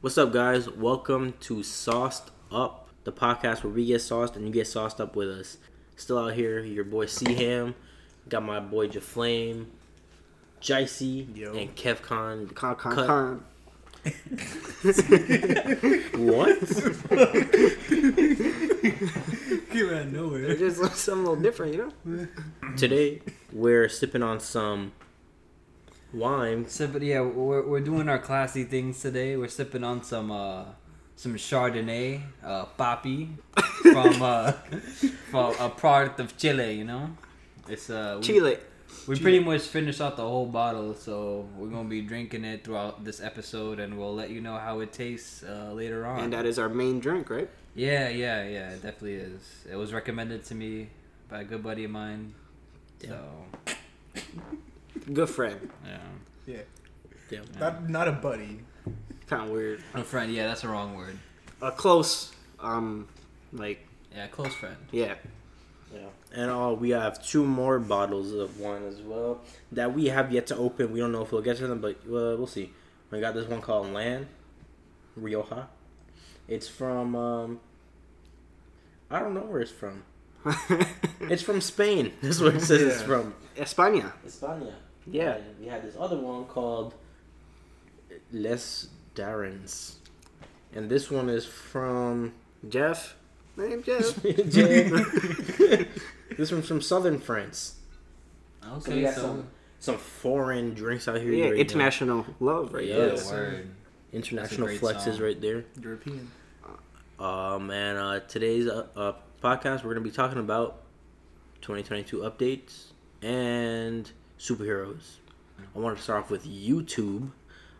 What's up, guys? Welcome to Sauced Up, the podcast where we get sauced and you get sauced up with us. Still out here, your boy C Ham, got my boy Jaflame, Jicey, Yo. and KevCon. Con, con, Cut- con. What? Came out of nowhere. It's just something a little different, you know? Today, we're sipping on some wine. Sipping, yeah, we're, we're doing our classy things today. We're sipping on some uh some Chardonnay, uh, Papi, from uh from a product of Chile. You know, it's uh we, Chile. We pretty much finished out the whole bottle, so we're gonna be drinking it throughout this episode, and we'll let you know how it tastes uh, later on. And that is our main drink, right? yeah, yeah, yeah, it definitely is. It was recommended to me by a good buddy of mine. So Good friend. yeah. Yeah, Yeah. not not a buddy. Kind of weird. A friend, yeah, that's the wrong word. A close, um, like, Yeah, close friend. yeah. Yeah. And uh, we have two more bottles of wine as well that we have yet to open. We don't know if we'll get to them, but uh, we'll see. We got this one called Land Rioja. It's from um, I don't know where it's from. It's from Spain. That's what it says it's from. España. España. Yeah. And we had this other one called Les Darrens. And this one is from Jeff. Name Jeff. Jeff. this one's from southern France. So we Okay, got so, some some foreign drinks out here. yeah, right now. international love right Yeah. there. Yes. word. international That's a great flexes song. right there. European. Um, and uh, today's uh, uh, podcast we're gonna be talking about 2022 updates and superheroes. I want to start off with YouTube.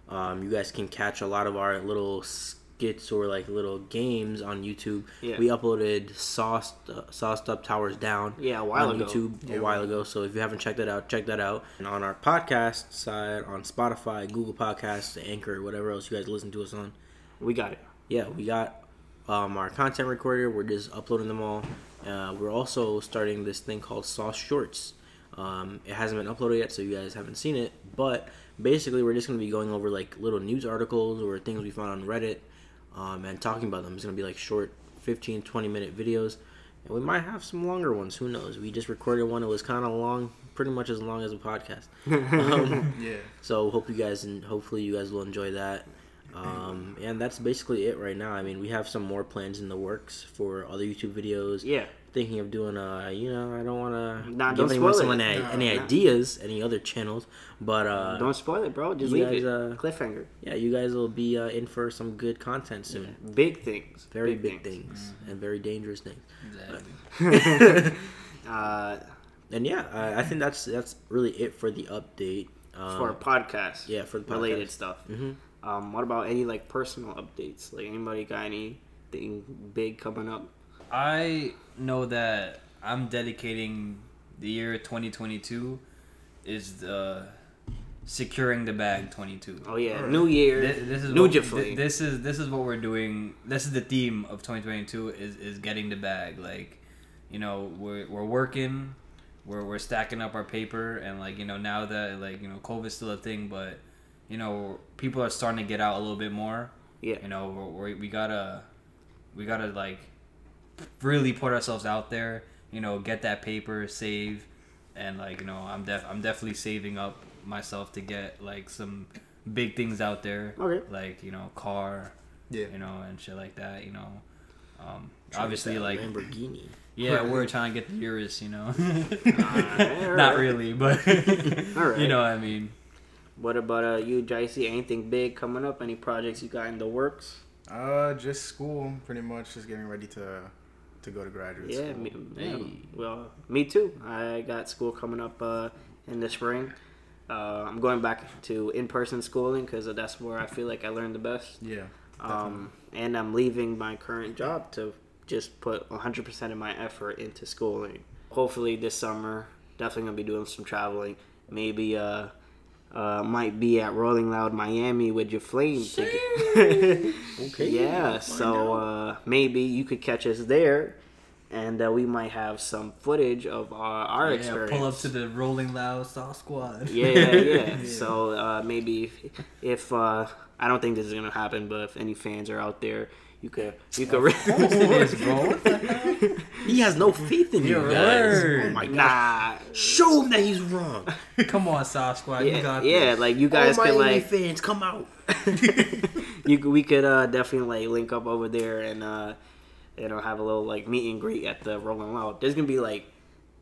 Um, you guys can catch a lot of our little skits or like little games on YouTube. Yeah. We uploaded sauced uh, sauced up towers down. Yeah, a while on ago. YouTube Yeah, a while ago. So if you haven't checked that out, check that out. And on our podcast side, on Spotify, Google Podcasts, Anchor, whatever else you guys listen to us on, We got it. yeah, we got um, our content recorder. We're just uploading them all. Uh, we're also starting this thing called Sauce Shorts. Um, it hasn't been uploaded yet, so you guys haven't seen it. But basically, we're just gonna be going over like little news articles or things we found on Reddit um, and talking about them. It's gonna be like short, 15, 20 minute videos. And we might have some longer ones. Who knows? We just recorded one. It was kind of long, pretty much as long as a podcast. Um, Yeah. so hope you guys and hopefully you guys will enjoy that. Um, and that's basically it right now. I mean, we have some more plans in the works for other YouTube videos. Yeah. Thinking of doing, a, you know, I don't want to Nah, give don't anyone spoil someone it. any, No, any nah. ideas, any other channels, but uh, Don't spoil it, bro. Just leave guys, it. uh, Cliffhanger. yeah, you guys will be uh, in for some good content soon. Big things. Very big, things, and very dangerous things. Exactly. uh, And yeah, I, I think that's that's really it for the update. Um, for a podcast. yeah, for the related podcast. stuff. Mhm. Um, what about any like personal updates? Like anybody got anything big coming up? I know that I'm dedicating the year 2022 is the securing the bag 22. Oh yeah, Alright. New Year, This, this is new what, Jaflame. thi- this is this is what we're doing. This is the theme of 2022 is is getting the bag. Like, you know, we're we're working, we're we're stacking up our paper, and like you know now that like you know COVID's still a thing, but you know people are starting to get out a little bit more. Yeah. You know, we're, we we gotta we gotta like really put ourselves out there. You know, get that paper, save, and like you know, I'm def I'm definitely saving up myself to get like some big things out there. Okay. Like you know, car, Yeah. you know, and shit like that. You know, um, Trying obviously that like Lamborghini. yeah, we're trying to get the Urus. You know, alright. not really, but Alright. you know what I mean. What about uh, you, Jicey? Anything big coming up? Any projects you got in the works? Uh, just school, pretty much. Just getting ready to to go to graduate Yeah, school. me, yeah. Hey. Well, me too. I got school coming up uh, in the spring. Uh, I'm going back to in-person schooling because that's where I feel like I learned the best. Yeah. Um, and I'm leaving my current job to just put 100% of my effort into schooling. Hopefully this summer, definitely gonna be doing some traveling. Maybe uh, uh, might be at Rolling Loud Miami with your flame ticket. Okay. yeah, so uh, maybe you could catch us there. and uh, we might have some footage of our, our yeah, experience. pull up to the Rolling Loud Sauced Squad. yeah, yeah, yeah. So uh, maybe if, if uh, I don't think this is gonna happen, but if any fans are out there, you could you could. Re- It is, bro. What the hell? He has no faith in you Your guys. word. Oh my god. nah, Show him that he's wrong. Come on, Sauce Squad. you yeah, got yeah, this. like you guys All could like fans come out. you could- we could uh, definitely like link up over there and uh, you know have a little like meet and greet at the Rolling Loud. There's gonna be like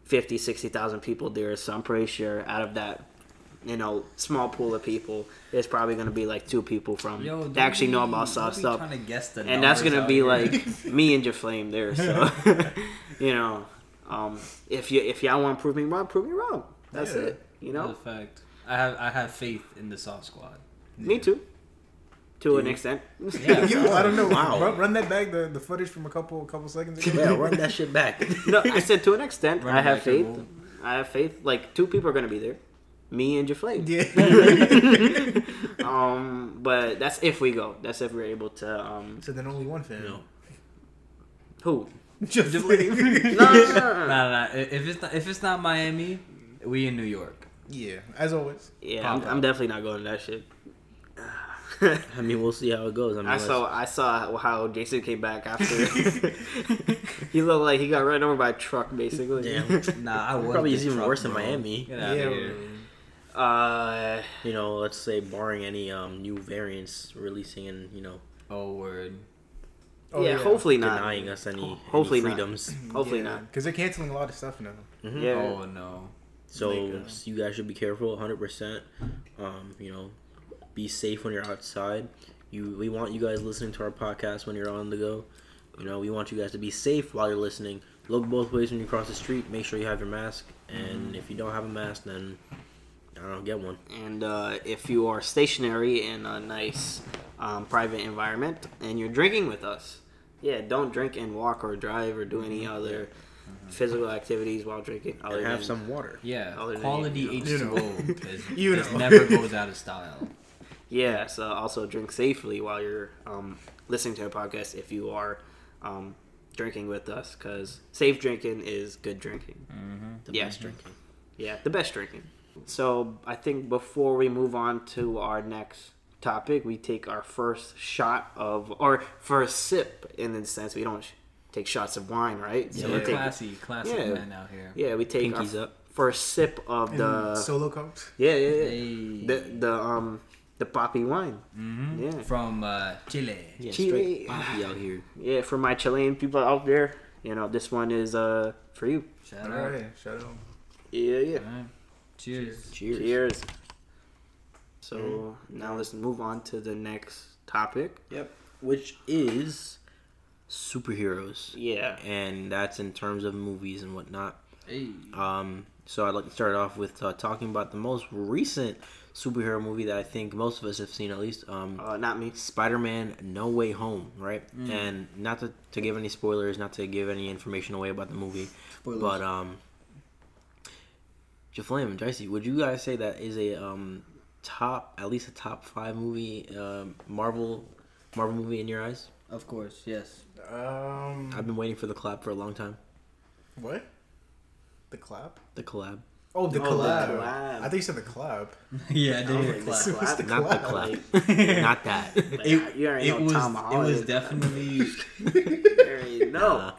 50, 60,000 people there, so I'm pretty sure out of that you know small pool of people, there's probably gonna be like two people from Yo, that don't actually know about soft stuff, to guess the and that's gonna be here. like me and Jaflame there. So you know, um, if you if y'all want to prove me wrong, prove me wrong. That's Yeah. it. You That's know, a fact. I have I have faith in the Sauced Squad. me too, to an extent. Yeah. Yo, I don't know. Wow. Run, run that back the, the footage from a couple couple seconds ago. Yeah, run that shit back. No, I said to an extent. Run I have faith. I have faith. Like two people are gonna be there, me and Jaflame. Yeah. Um, but that's if we go. That's if we're able to. Um, so then only one fan. No. who? Just No, no, no, no. Nah, nah, nah. If it's not if it's not Miami, we in New York. yeah, as always. Yeah, I'm, I'm definitely not going to that shit. I mean, we'll see how it goes. I mean, I saw I saw how Jason came back after. he looked like he got run over by a truck, basically. Damn. Nah, I was Probably the even truck, worse in. Miami. Get out yeah. Of here. Uh, You know, let's say barring any um, new variants releasing and you know Oh word. Oh, yeah, hopefully not. denying us any, any Hopefully not. freedoms. Hopefully not. Because they're canceling a lot of stuff now. Mhm. Yeah. Oh no. So Like, uh, you guys should be careful, hundred percent. Um, you know, be safe when you're outside. You, we want you guys listening to our podcast when you're on the go. You know, we want you guys to be safe while you're listening. Look both ways when you cross the street. Make sure you have your mask, and if you don't have a mask, then I don't get one. And uh, if you are stationary in a nice um, private environment and you're drinking with us, yeah, don't drink and walk or drive or do any other physical activities while drinking. Other And have than- some water. Yeah. Other than, Quality you know. H2O is, You is know. never goes out of style. Yeah, so also drink safely while you're um, listening to a podcast if you are um, drinking with us, because safe drinking is good drinking. The Yeah. best drinking. Yeah, the best drinking. So I think before we move on to our next topic, we take our first shot of, or first sip in the sense we don't sh- take shots of wine, right? So we we're take, classy, classy Yeah. men out here. yeah, we take Pinkies our up. first sip of And the, solo cups. yeah, yeah, yeah, Hey. the the um the Papi wine. Mhm. Yeah. From uh, Chile. Yeah, Chile. Papi out here. Yeah, for my Chilean people out there, you know, this one is uh for you. Shout All out. right, shout out. Yeah, yeah. Alright. Cheers. Cheers. Cheers. So now let's move on to the next topic. Yep. Which is superheroes, Yeah. and that's in terms of movies and whatnot. Hey. Um, so I'd like to start off with uh, talking about the most recent superhero movie that I think most of us have seen at least. Um, Uh, not me. Spider-Man: No Way Home, right? And not to, to give any spoilers, not to give any information away about the movie, Spoilers. but um, Jaflame and Jicey, would you guys say that is a um top, at least a top five movie, um, Marvel, Marvel movie in your eyes? Of course, yes. Um, I've been waiting for the collab for a long time. what? The clap? The collab, Oh, the Oh, the collab. collab. I think you said the club. yeah, I did Oh, hear the clap. clap. What's the not the club. collab, not that. It, You already it know was Tom it was definitely You already know. Uh,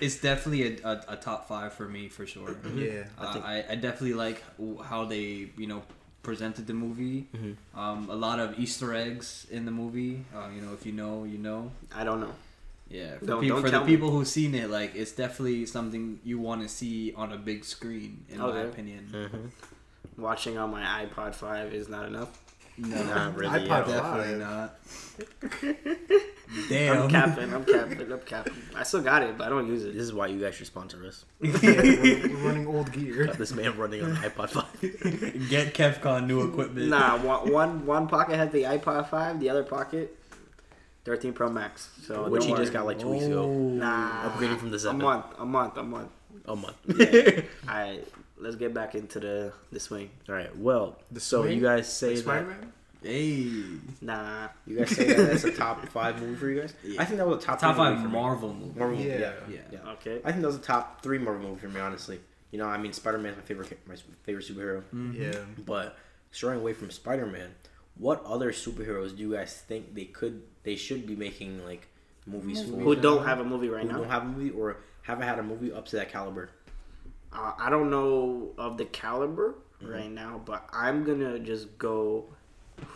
it's definitely a, a, a top five for me for sure. Yeah. Uh, I, I definitely like how they you know presented the movie. Mm-hmm. Um, a lot of Easter eggs in the movie. Uh, you know, if you know, you know. I don't know. Yeah, for, Don't- peop- don't for the me. people who've seen it, like it's definitely something you want to see on a big screen, in my Okay. opinion. mhm. Watching on my iPod 5 is not enough. No, Not really. iPod definitely Five. not. I'm Damn. capping. I'm capping. I'm capping. I still got it, but I don't use it. This is why you guys should sponsor us. yeah, we're, we're running old gear. Got this man running on an iPod 5. Get Kevcon new equipment. Nah, one, one, one pocket has the iPod 5, the other pocket, 13 Pro Max. So Which he worry. just got like two weeks ago. Nah, Upgrading from the a month, a month, a month. A month. All right, let's get back into the the swing. All right. Well, The so swing? you guys say Like that Spider-Man? Hey. Nah, you guys say that that's a top five movie for you guys. I think that was a top Top five movie for. Marvel movie. Marvel. movie, Yeah. Yeah. Yeah. Yeah. okay. I think that was a top three Marvel movie for me, honestly. You know, I mean, Spider Man's my favorite, my favorite superhero. Mm-hmm. Yeah. But straying away from Spider Man, what other superheroes do you guys think they could they should be making like movies for? Who don't have a movie right who now? don't have a movie or haven't had a movie up to that caliber? Uh, I don't know of the caliber Mm-hmm. right now, but I'm gonna just go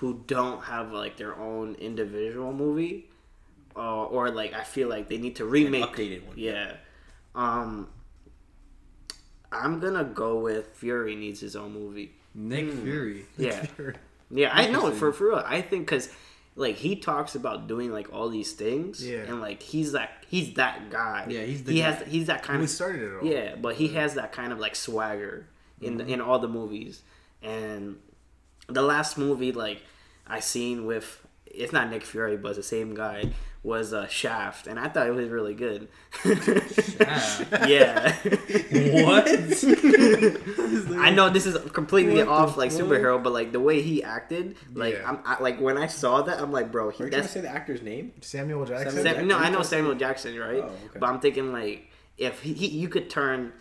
who don't have like their own individual movie, uh, or like I feel like they need to remake updated one. Yeah, um, I'm gonna go with Fury needs his own movie. Nick Hmm. Fury. Yeah, yeah, I know for for real. I think because like he talks about doing like all these things, Yeah. and like he's that he's that guy. Yeah, he's the he guy. has he's that kind Who of started it all? yeah, but he has that kind of like swagger in Mm-hmm. in all the movies. And the last movie like I seen with it's not Nick Fury, but it's the same guy was uh, Shaft, and I thought it was really good. Shaft? yeah. what? I know this is completely What off like fuck? superhero, but like the way he acted, like Yeah. I'm I, like when I saw that, I'm like, bro, he, Are you trying to that's say the actor's name? Samuel Jackson. Samuel Sam, no, I know Samuel Jackson, right? Oh, okay. But I'm thinking like if he, he you could turn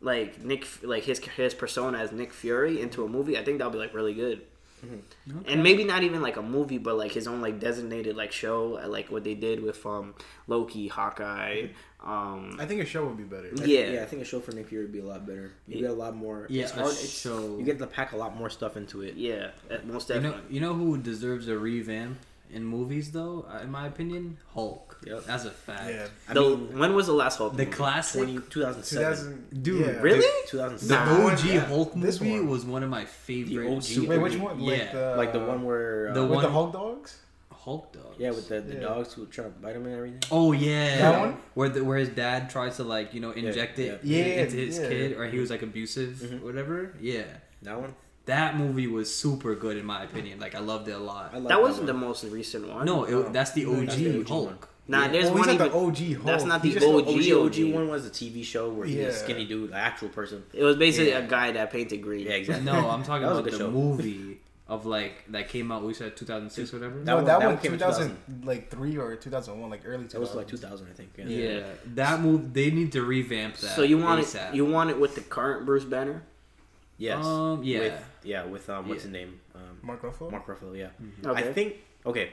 like Nick like his his persona as Nick Fury into a movie, I think that'll be like really good. Mm-hmm. And maybe not even like a movie, but like his own like designated like show, uh, like what they did with um Loki, Hawkeye. Um, I think a show would be better. Yeah. yeah. I think a show for Nick Fury would be a lot better. You Yeah. get a lot more. Yeah, it's a hard. It's, show. You get to pack a lot more stuff into it. yeah, uh, most You know, you know who deserves a revamp in movies though? uh, In my opinion, Hulk. Yep. That's a fact. Yeah. I the, mean, when was the last Hulk? The movie? classic, 20, 2007. 2000. Dude, yeah. Really? 2007. The OG yeah. Hulk This movie one. was one of my favorite. OG? super- Wait, which one? Yeah, Like the, like the one where. Uh, The with one- the Hulk dogs. Hulk dogs. Yeah, with the, the Yeah. dogs who try to bite him and everything. Oh yeah, That one? where the, where his dad tries to like you know inject it yeah. Yeah, into his yeah. kid, or he was like abusive, Mhm. whatever. Yeah, That one. That movie was super good in my opinion. Like I loved it a lot. I like that wasn't the most recent one. no, it, Oh. that's the OG, that's the OG Hulk. one. Nah, Yeah. there's oh, one he's not even- the OG Hulk. that's not the OG. OG, OG OG. one was a TV show where he's a skinny dude, an actual person. It was basically Yeah. a guy that painted green. Yeah, exactly. No, I'm talking That was a about the show. movie of like that came out. We said 2006, whatever. That No, one- that, that one, one came in 2000, like three or 2001, like early 2000. That was like 2000, I think. Yeah. yeah. that move they need to revamp that. So you want ASAP. it? You want it with the current Bruce Banner? Yes. Um, yeah. With, yeah, with um, what's Yeah. his name? Um, Mark Ruffalo. Mark Ruffalo. Yeah. Okay. I think okay.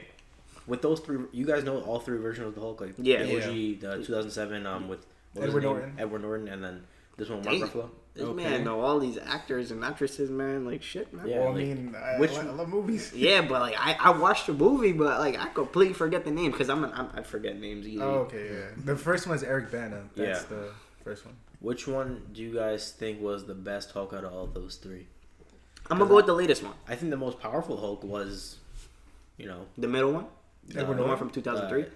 With those three, you guys know all three versions of the Hulk, like Yeah. the OG, the 2007, um, with what was his Edward? Norton. Edward Norton, and then this one, Mark Damn. Ruffalo. This Okay. man know all these actors and actresses, man. Like shit, man. Yeah. well, I like, mean, I, which- I, I love movies. Yeah, but like I, I watched the movie, but like I completely forget the name because I'm, an, I'm I forget names easy. Oh, okay, yeah. The first one is Eric Bana. That's Yeah. the first one. Which one do you guys think was the best Hulk out of all those three? I'm gonna go with the latest one, I think the most powerful Hulk was, you know, the middle one, the, the Edward one from 2003. uh,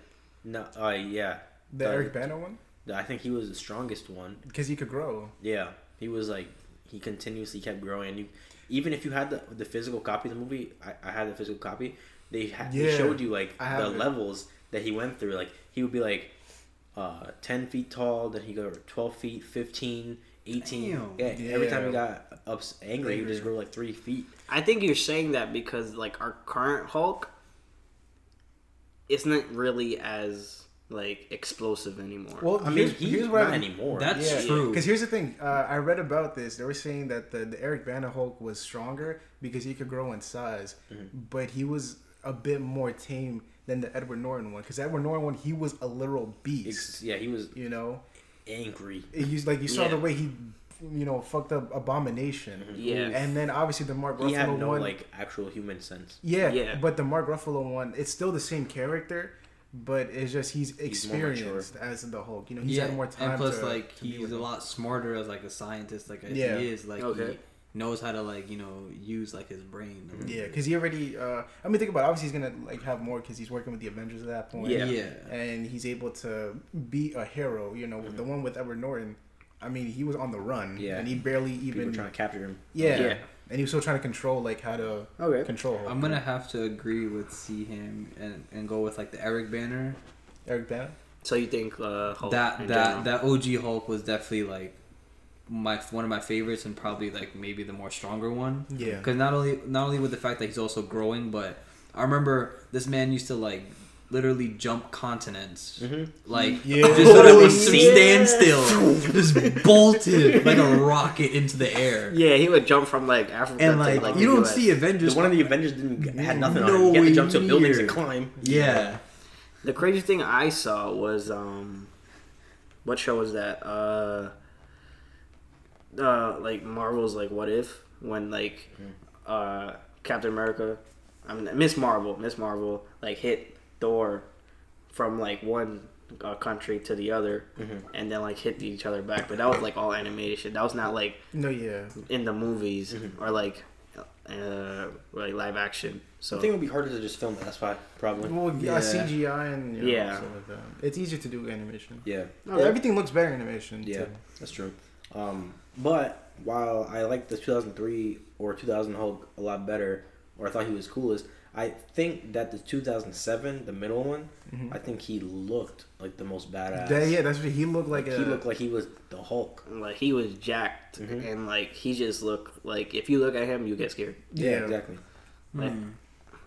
no, uh, yeah, The Uh, Eric Bana one? I think he was the strongest one. Because he could grow. Yeah, he was like he continuously kept growing. And you, even if you had the the physical copy of the movie, I, I had the physical copy. They had they showed you like the it. levels that he went through. Like he would be like uh, ten feet tall, then he go twelve feet, 15, 18. Damn. Yeah, every time he got up angry, he would just grow like three feet. I think you're saying that because like our current Hulk isn't really as like explosive anymore. Well, I mean, here's, he's not anymore. That's Yeah, true. Because here's the thing. Uh, I read about this. They were saying that the, the Eric Bana Hulk was stronger because he could grow in size, Mm-hmm. but he was a bit more tame than the Edward Norton one. Because Edward Norton one, he was a literal beast. Ex- yeah, he was You know, angry. he's like you saw Yeah. the way he, you know, fucked up Abomination. Mm-hmm. Yeah. And then obviously the Mark Ruffalo He had no one. like actual human sense. yeah, Yeah. But the Mark Ruffalo one, it's still the same character. But it's just he's He's experienced as the Hulk. You know, he's yeah, had more time. and plus to, like to he's a lot smarter as like a scientist, like as Yeah. he is. Like Okay. he knows how to like you know use like his brain. Yeah, because he already. Uh, I mean, think about. It. Obviously, he's gonna like have more because he's working with the Avengers at that point. Yeah. yeah. and he's able to be a hero. You know, the one with Edward Norton. I mean, he was on the run. Yeah. and he barely People even. trying to capture him. yeah. Yeah. and he was still trying to control like how to Okay. control. Hulk. I'm gonna have to agree with C Ham and, and go with like the Eric Banner. Eric Bana. So you think uh, Hulk that in that general. that OG Hulk was definitely like my one of my favorites and probably like maybe the more stronger one. Yeah. Because not only not only with the fact that he's also growing, but I remember this man used to like literally jump continents. Mhm. Like Yeah. just literally stand still, just bolted like a rocket into the air. Yeah, he would jump from like Africa And to like, like you don't US. see Avengers. The one of the Avengers didn't had nothing on No it. You had to jump to way buildings near. and climb. yeah. The crazy thing I saw was um, what show was that? Uh, uh, like Marvel's like What If when like uh Captain America, I mean Miss Marvel, Miss Marvel like hit Thor from like one uh, country to the other, and then like hit each other back. But that was like all animation. That was not like No, yeah. in the movies or like uh like live action. So I think it would be harder to just film it. That's why, probably. Well, yeah, Yeah. CGI and you know, Yeah. stuff like that. It's easier to do animation. Yeah, Yeah, everything looks better in animation. yeah, too. that's true. Um, but while I like the 2003 or 2000 Hulk a lot better, or I thought he was coolest, I think that the 2007, the middle one, I think he looked like the most badass. That- yeah, that's what he looked like. he a, looked like he was the Hulk. like he was jacked Mhm. and like he just looked like if you look at him you get scared. Yeah, Yeah. exactly. Like,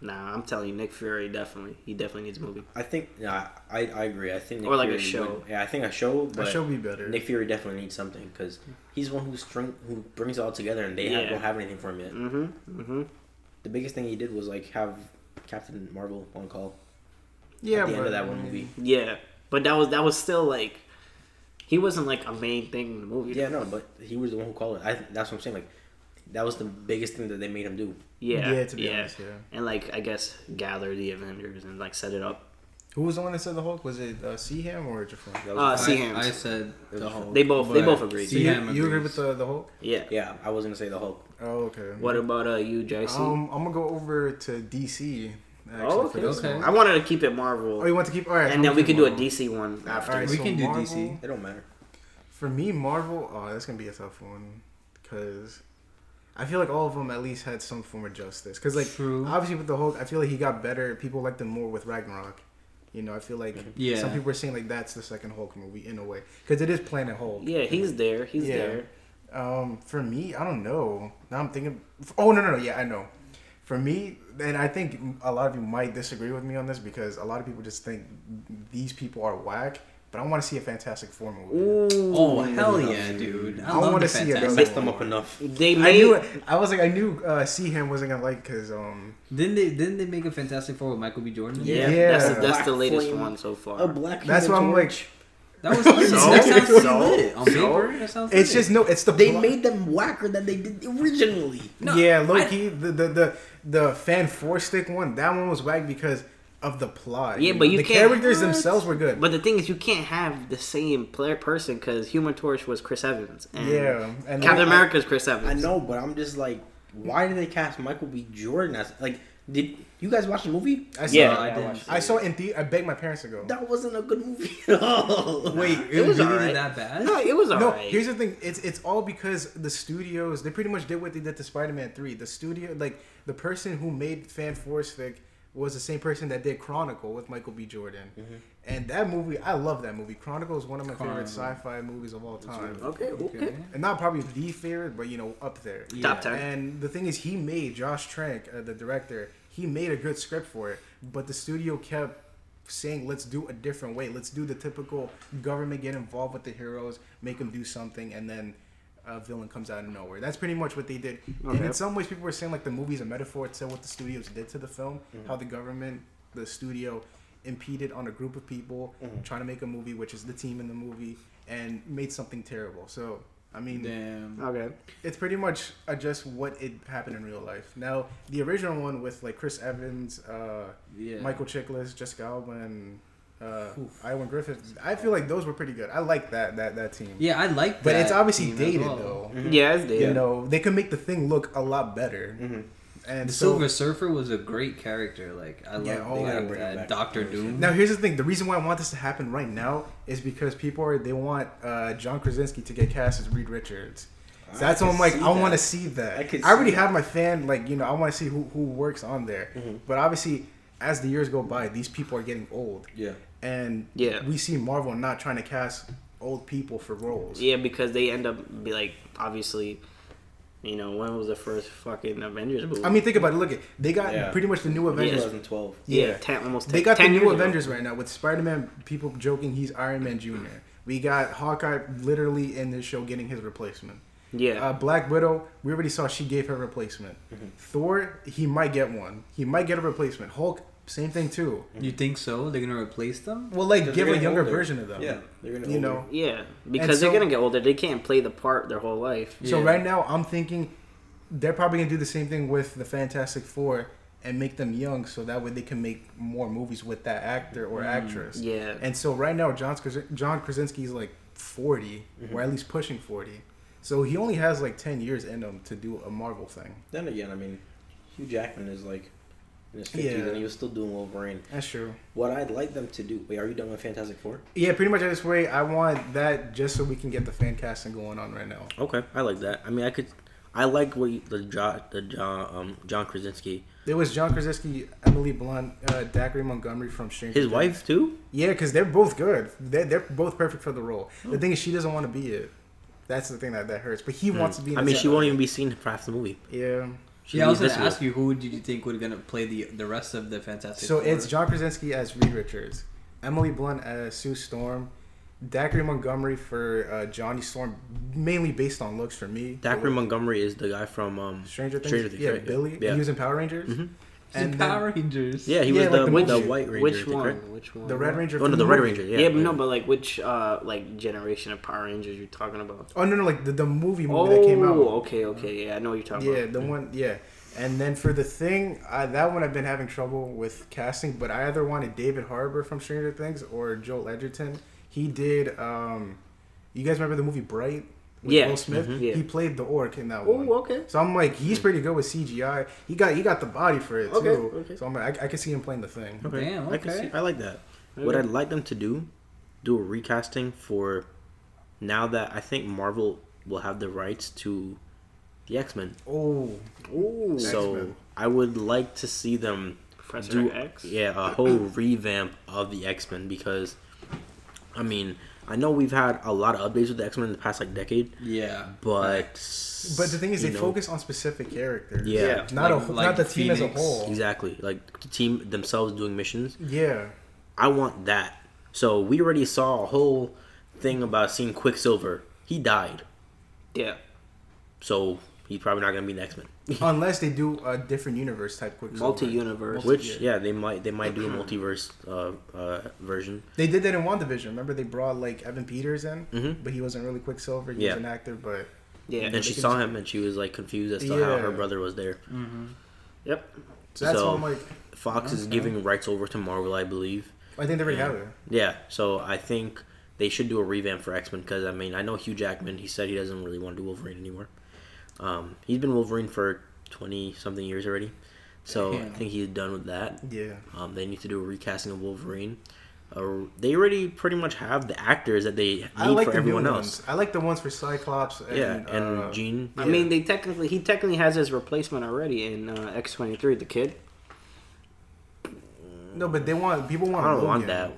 Nah, I'm telling you, Nick Fury definitely he definitely needs a movie. I think yeah, I, I agree. I think Nick Or like a Fury show. would- yeah, I think a show. But That should be better. Nick Fury definitely needs something because he's one who string who brings it all together, and they have, don't have anything for him yet. Mm-hmm. Mm-hmm. The biggest thing he did was like have Captain Marvel on call yeah, at the but, end of that one movie. Yeah, but that was that was still like he wasn't like a main thing in the movie. Yeah, no, but he was the one who called it. I, that's what I'm saying. Like that was the biggest thing that they made him do. yeah, Yeah, to be yeah. honest, yeah. And like I guess gather the Avengers and like set it up. Who was the one that said the Hulk? Was it uh, C Ham or Jafar? That was Uh, the- see I, him. I said the Hulk. They both- they both agreed. So you, you agree with the the Hulk? Yeah. yeah, I was gonna say the Hulk. Oh, okay. What about uh you, Jicey? Um, I'm gonna go over to DC. Actually, oh, for okay. this Okay. I wanted to keep it Marvel, Oh, you want to keep? All right, and then we gonna could do a DC one after. All right, We so can do Marvel- DC. It don't matter. For me, Marvel, oh, that's gonna be a tough one because I feel like all of them at least had some form of justice. Because like True. obviously with the Hulk, I feel like he got better. People liked him more with Ragnarok. You know, I feel like Yeah. some people are saying like that's the second Hulk movie in a way because it is Planet Hulk. Yeah, he's there. He's Yeah. there. Um, for me, I don't know. Now I'm thinking. Oh no, no, no. Yeah, I know. For me, and I think a lot of you might disagree with me on this because a lot of people just think these people are whack. But I want to see a Fantastic Four movie. Ooh. Oh hell yeah, dude! I, I wanna see it, They messed them up enough. They I made. knew. I was like, I knew uh, C Ham wasn't gonna like because um. Didn't they? Didn't they make a Fantastic Four with Michael B. Jordan? Yeah, Yeah. that's the, that's the latest Flame. one so far. A black. That's why I'm like, that was. So? that sounds pretty So? lit on So? That sounds. it's just no. It's the They plot. made them whacker than they did originally. No, yeah, low I- key, the, the the the fan four stick one. That one was whack because of the plot. Yeah, but you the can't- characters What? themselves were good. But the thing is, you can't have the same player person because Human Torch was Chris Evans. And yeah, and Captain like, America's Chris Evans. I know, but I'm just like, why did they cast Michael B. Jordan as like? Did you guys watch the movie? I saw, Yeah, I I, didn't. I saw it in the. I begged my parents to go. That wasn't a good movie at all. Wait, It it was was really alright. that bad? No, it was alright. no, alright. here's the thing. It's it's all because the studios they pretty much did what they did to Spider-Man Three. The studio, like the person who made Fan Four Stick was the same person that did Chronicle with Michael B. Jordan. And that movie, I love that movie. Chronicle is one of my favorite sci-fi movies of all time. okay, okay. Okay. And not probably the favorite, but you know, up there. Top ten. And the thing is, he made Josh Trank, uh, the director. He made a good script for it, but the studio kept saying, "Let's do a different way. Let's do the typical government get involved with the heroes, make them do something, and then a villain comes out of nowhere." That's pretty much what they did. And in some ways, people were saying like the movie's a metaphor to what the studios did to the film, Mm-hmm. how the government, the studio, impeded on a group of people Mm-hmm. trying to make a movie, which is the team in the movie, and made something terrible. So. I mean, Damn. Okay. it's pretty much uh, just what it happened in real life. Now, the original one with like Chris Evans, uh, Yeah. Michael Chiklis, Jessica Alba, and uh, Ioan Gruffudd, I feel like those were pretty good. I like that that that team. Yeah, I like that. but it's obviously team dated well. though. Yeah, it's dated. You know, they could make the thing look a lot better. Mm-hmm. And The so Silver Surfer was a great character. Like I love Yeah, oh, yeah, bring him back. Doctor Doom. now here's the thing: the reason why I want this to happen right now is because people are they want uh, John Krasinski to get cast as Reed Richards. So that's I why I'm like, I want to see that. I I already see have my fan, like you know, I want to see who who works on there. Mm-hmm. But obviously, as the years go by, these people are getting old, Yeah. and Yeah. we see Marvel not trying to cast old people for roles. Yeah, because they end up be like obviously You know, when was the first fucking Avengers movie? I mean, think about it. Look at they got Yeah. pretty much the new Avengers. 2012. yeah, yeah. ten, almost. They 10 got the new years ago. Avengers right now with Spider Man. People joking he's Iron Man Junior. We got Hawkeye literally in this show getting his replacement. Yeah, Uh, Black Widow, we already saw she gave her replacement. Mm-hmm. Thor, he might get one. He might get a replacement. Hulk, same thing too. You think so? They're gonna replace them? Well, like give a younger older. version of them. Yeah, they're gonna You older. know. yeah, because so- they're gonna get older. They can't play the part their whole life. So Yeah. right now, I'm thinking they're probably gonna do the same thing with the Fantastic Four and make them young, so that way they can make more movies with that actor or actress. Yeah, And so right now, John Kras- John Krasinski is like 40, Mm-hmm. or at least pushing 40. So he only has like 10 years in him to do a Marvel thing. Then again, I mean, Hugh Jackman is like in his 50s Yeah. and he was still doing Wolverine. That's true. What I'd like them to do. Wait, are you done with Fantastic Four? Yeah, pretty much this way. I want that just so we can get the fan casting going on right now. Okay, I like that. I mean, I could. I like what you, the John the John um John Krasinski. There was John Krasinski, Emily Blunt, uh, Dacre Montgomery from Stranger His Things. wife too. Yeah, because they're both good. They're, they're both perfect for the role. The thing is, she doesn't want to be it. That's the thing that, that hurts. But he wants to be. In. I mean, set. she won't even be seen for half the movie. Yeah. She'll yeah, I be was gonna ask you who did you think would gonna play the the rest of the Fantastic So Four? it's John Krasinski as Reed Richards, Emily Blunt as Sue Storm, Dacre Montgomery for uh, Johnny Storm, mainly based on looks for me. Dacre Montgomery is the guy from um Stranger Things. Stranger Things, yeah, right? Billy. Yeah. He was in Power Rangers. Mhm. And And then Power Rangers. Yeah, he Yeah, was like the the with the. White Ranger. Which one? right? Which one? the Red Ranger. Oh no, the movie. Red Ranger. Yeah, Yeah, but no, but like which uh like generation of Power Rangers you're talking about? Oh no, no, like the, the movie movie Oh, that came out. Oh, okay, okay, yeah, I know what you're talking about. Yeah, about. the one. Yeah, and then for the thing, I, that one I've been having trouble with casting. But I either wanted David Harbour from Stranger Things or Joel Edgerton. He did. um You guys remember the movie Bright? With Yeah. Will Smith. Mhm. Yeah. He played the orc in that one. Oh, okay. So I'm like, he's pretty good with CGI. He got he got the body for it Okay, too. okay. So I'm like, I, I can see him playing the thing. Okay. Damn, I, can okay. see, I like that. What I'd like them to do, do a recasting for now that I think Marvel will have the rights to the X Men. Oh, Ooh, So X-Men. I would like to see them Professor do X. yeah a whole revamp of the X Men because, I mean, I know we've had a lot of updates with the X Men in the past like decade, Yeah. but but the thing is, they know, focus on specific characters. Yeah. Yeah. Not a Like- whole- like not the team as a whole. exactly like the team themselves doing missions. Yeah. I want that. So we already saw a whole thing about seeing Quicksilver. He died, Yeah. so he's probably not gonna be the X Men. Unless they do a different universe type quick Multi-universe. Which yeah, they might they might do a multiverse uh, uh, version. They did that in WandaVision. Remember they brought like Evan Peters in, Mhm. but he wasn't really Quicksilver. He Yeah. was an actor, but Yeah. And she saw can- him and she was like confused as to how her brother was there. Yep. so that's So- why I'm like, Fox is giving rights over to Marvel, I believe. I think they already Yeah. have it. Yeah, so I think they should do a revamp for X Men because I mean I know Hugh Jackman. He said he doesn't really want to do Wolverine anymore. Um, he's been Wolverine for twenty something years already, so I think he's done with that. Yeah. Um, they need to do a recasting of Wolverine. Uh, they already pretty much have the actors that they need like for the everyone else. ones. I like the ones for Cyclops. And, yeah, and uh, Jean. I Yeah. mean, they technically he technically has his replacement already in uh, X twenty three, the kid. No, but they want people want. I don't want that.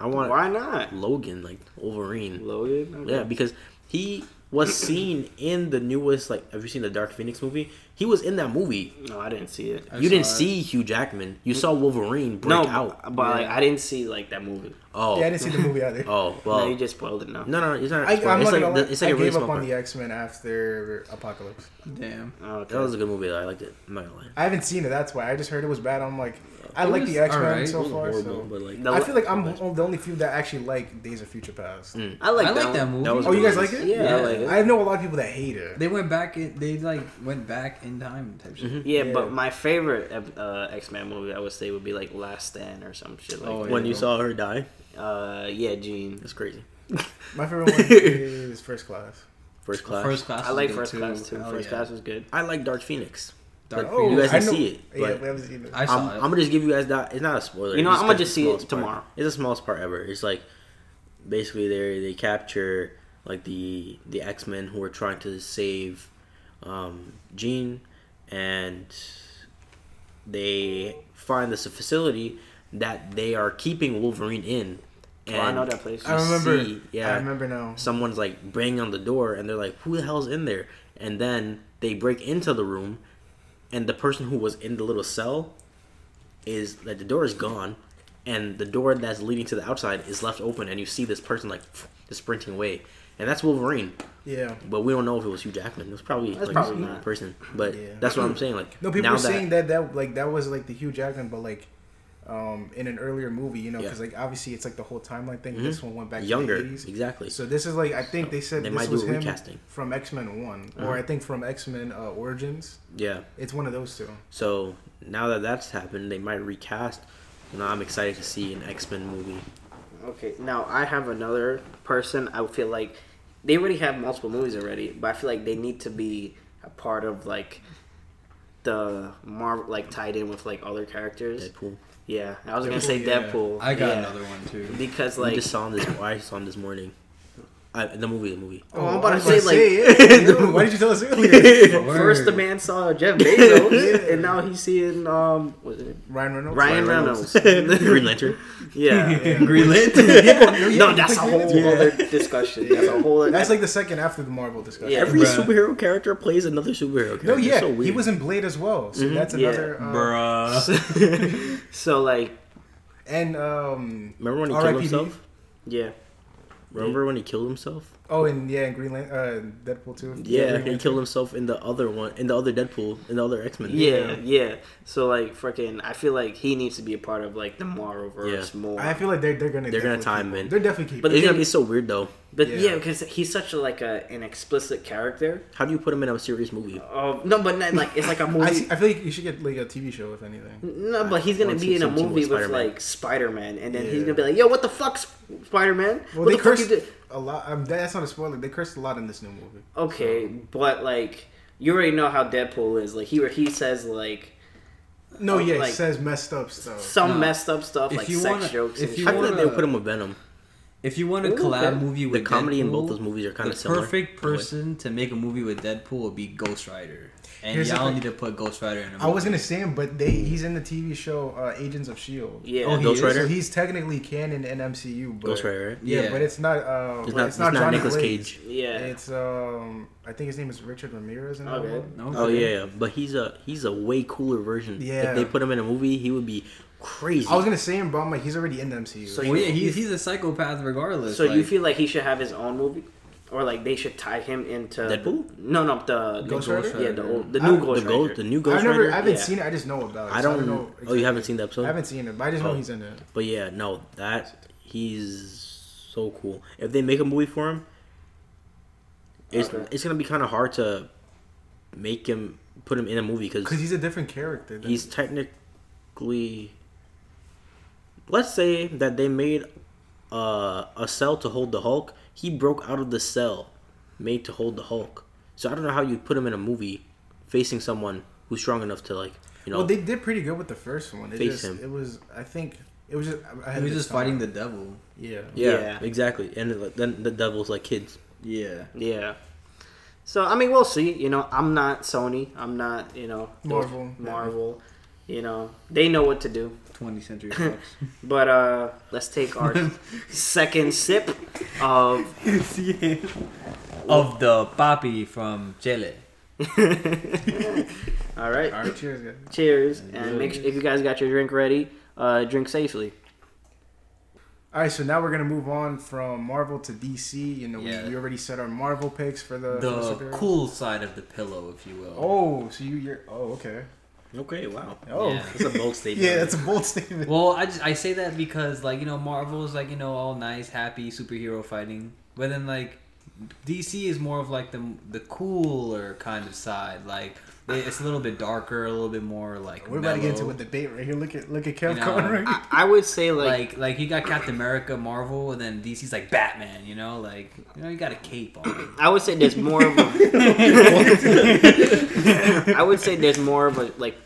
I want Why not? Logan like Wolverine. Logan. Okay. Yeah, because he was seen in the newest like. Have you seen the Dark Phoenix movie? He was in that movie. No, I didn't see it. I you didn't it. see Hugh Jackman. You saw Wolverine break No, out. but like, I didn't see like that movie. Oh, Yeah, I didn't see the movie either. oh Well, well. no, you just spoiled it now. No, no, it's not. I. I'm it's like the- it's like I a gave up small on part. the X Men after Apocalypse. Damn. Oh, okay. That was a good movie. though. I liked it. I'm not gonna lie. I haven't seen it. That's why I just heard it was bad. I'm like, I like the X Men alright. so far. horrible, So. but like I feel like I'm the only few that actually like Days of Future Past. Mm. I like I that, like that movie. That was Oh, you guys like it? Yeah, I like it. I know a lot of people that hate it. They went back. In, they like went back in time type shit. Mhm. yeah, Yeah. but my favorite uh, X Men movie I would say would be like Last Stand or some shit like. Oh, yeah. when you saw her die, Uh, yeah, Jean. that's crazy. My favorite one is First Class. First class. First class. I like good First Class too. Hell First. Class was good. I like Dark Phoenix. Dark But you guys I didn't know- see it. Yeah, but we haven't seen it. I I'm, it. I'm gonna just give you guys that. It's not a spoiler. You know, I'm gonna just see it smallest part. tomorrow. It's the smallest part ever. It's like basically they they capture like the the X Men who are trying to save um, Jean, and they find this facility that they are keeping Wolverine in. And Oh, I know that place. I remember. see- yeah. I remember now. someone's like banging on the door and they're like who the hell's in there and then they break into the room, and the person who was in the little cell is that the door is gone, and the door that's leading to the outside is left open, and you see this person like just sprinting away, and that's Wolverine. Yeah. But we don't know if it was Hugh Jackman. It was probably That's like probably a not. person. But Yeah. that's what I'm saying. Like No, people now were that, saying that that like that was like the Hugh Jackman, but like um in an earlier movie, you know, Yeah. because like obviously it's like the whole timeline thing. Mhm. This one went back younger, to the 80s. exactly. So this is like I think they said They this might do was a him recasting. from X Men One, Uh-huh. or I think from X Men uh, Origins. yeah. It's one of those two. So now that that's happened, they might recast. You know, I'm excited to see an X Men movie. Okay, now I have another person. I feel like they already have multiple movies already, but I feel like they need to be a part of like the Marvel, like tied in with like other characters. Deadpool. Yeah, I was gonna Deadpool, say yeah. Deadpool. I got yeah. another one too. because Like, like we just saw him this. I saw him this morning. I, the movie, the movie. Oh, I'm about to say, gonna like- Why did you tell us earlier? first the man saw Jeff Bezos, and now he's seeing um, was it Ryan Reynolds. Ryan Ryan Reynolds? Green Lantern. yeah. Green Lantern. No, that's a whole other discussion. That's a whole. That's like the second after the Marvel discussion. Yeah. Every Bruh. superhero character plays another superhero character. No, yeah, so weird. he was in Blade as well. So Mhm. that's Yeah. another. Uh, Bruh. so like, And um, Remember when he R.I.P. killed himself? yeah. Remember when he killed himself? Oh, and yeah, and Green Lan- uh, Deadpool too. Yeah, Green he killed himself in the other one, in the other Deadpool, in the other X Men. Yeah, yeah. So like, freaking, I feel like he needs to be a part of like the Marvelverse Yeah. more. I feel like they're they're gonna They're gonna time keep in. They're definitely keep. But It's gonna be so weird though. but Yeah. yeah, because he's such a, like a an explicit character. How do you put him in a serious movie? Uh, no, but not, like it's like a movie. see- I feel like you should get like a TV show if anything. No, but he's gonna be in a movie with Spider-Man. like Spider Man, and then he's gonna be like, "Yo, what the fuck, Spider Man? Well, what they the fuck you did?" A lot. Um, that's not a spoiler. They cursed a lot in this new movie. Okay, but like, you already know how Deadpool is. Like, he he says like No, Oh, yeah, like- it says messed up stuff. some No. messed up stuff, If like you sex wanna- jokes. if and you I shit. feel like they would put him with Venom. If you want a Ooh, collab okay. movie with The with comedy in both those movies are kind the of similar. The perfect in a way. person to make a movie with Deadpool would be Ghost Rider, and Here's the y'all need to put Ghost Rider in a movie. I was gonna say him, but they he's in the TV show uh, Agents of Shield. yeah, Oh, Ghost is? Rider? So he's technically canon in MCU. But, Ghost Rider, right? Yeah, Yeah. but it's not. Uh, It's but not. it's not, Johnny Nicolas Blaze. Cage. yeah. It's um, I think his name is Richard Ramirez. In that Okay. one. No, Oh yeah, yeah, but he's a he's a way cooler version. Yeah. If they put him in a movie, he would be crazy. I was gonna say him, but I'm like, he's already in the MCU. So you- yeah, he's he's a psychopath regardless. So you feel like he should have his own movie, or like they should tie him into Deadpool? No, no, the Ghost the, Rider? Yeah, the old, the new the Ghost the Ghost, Rider. the new Ghost I've never, Rider. I haven't Yeah. seen it. I just know about it. I so don't. know. Oh, you haven't seen the episode? I haven't seen it, but I just know Oh. he's in it. But yeah, no, that he's so cool. If they make a movie for him, it's Okay. it's gonna be kind of hard to make him put him in a movie Because because he's a different character. than- he's technically. Let's say that they made uh, a cell to hold the Hulk. He broke out of the cell made to hold the Hulk. So I don't know how you'd put him in a movie facing someone who's strong enough to like you know. well, they did pretty good with the first one. It Face just, him. It was, I think, it was just. I had he was just time. fighting the devil. Yeah. yeah, Yeah. exactly. And then the devil's like kids. Yeah. Yeah. So I mean, we'll see. You know, I'm not Sony. I'm not. You know, Marvel. Marvel. You know, they know what to do. 20th Century Fox. But uh, let's take our second sip of. of the papi from Chile. All right. All right, cheers, guys. Cheers, and make sure, if you guys got your drink ready, uh, drink safely. All right, so now we're gonna move on from Marvel to DC. You know, Yeah. we, we already said our Marvel picks for the, for the The cool side of the pillow, if you will. Oh, so you, you're. Oh, okay. Okay, wow. Oh, Yeah. That's a bold statement. yeah, that's a bold statement. Well, I, just, I say that because like you know Marvel is like you know all nice, happy superhero fighting, but then like DC is more of like the the cooler kind of side. Like it- it's a little bit darker, a little bit more like. We're about to get into a debate right here. Look at look at Kev You know, Cohen right. I, I would say like, Like like you got Captain America, Marvel, and then DC's like Batman. You know, like you know you got a cape on. I would say there's more of a. I would say there's more of a like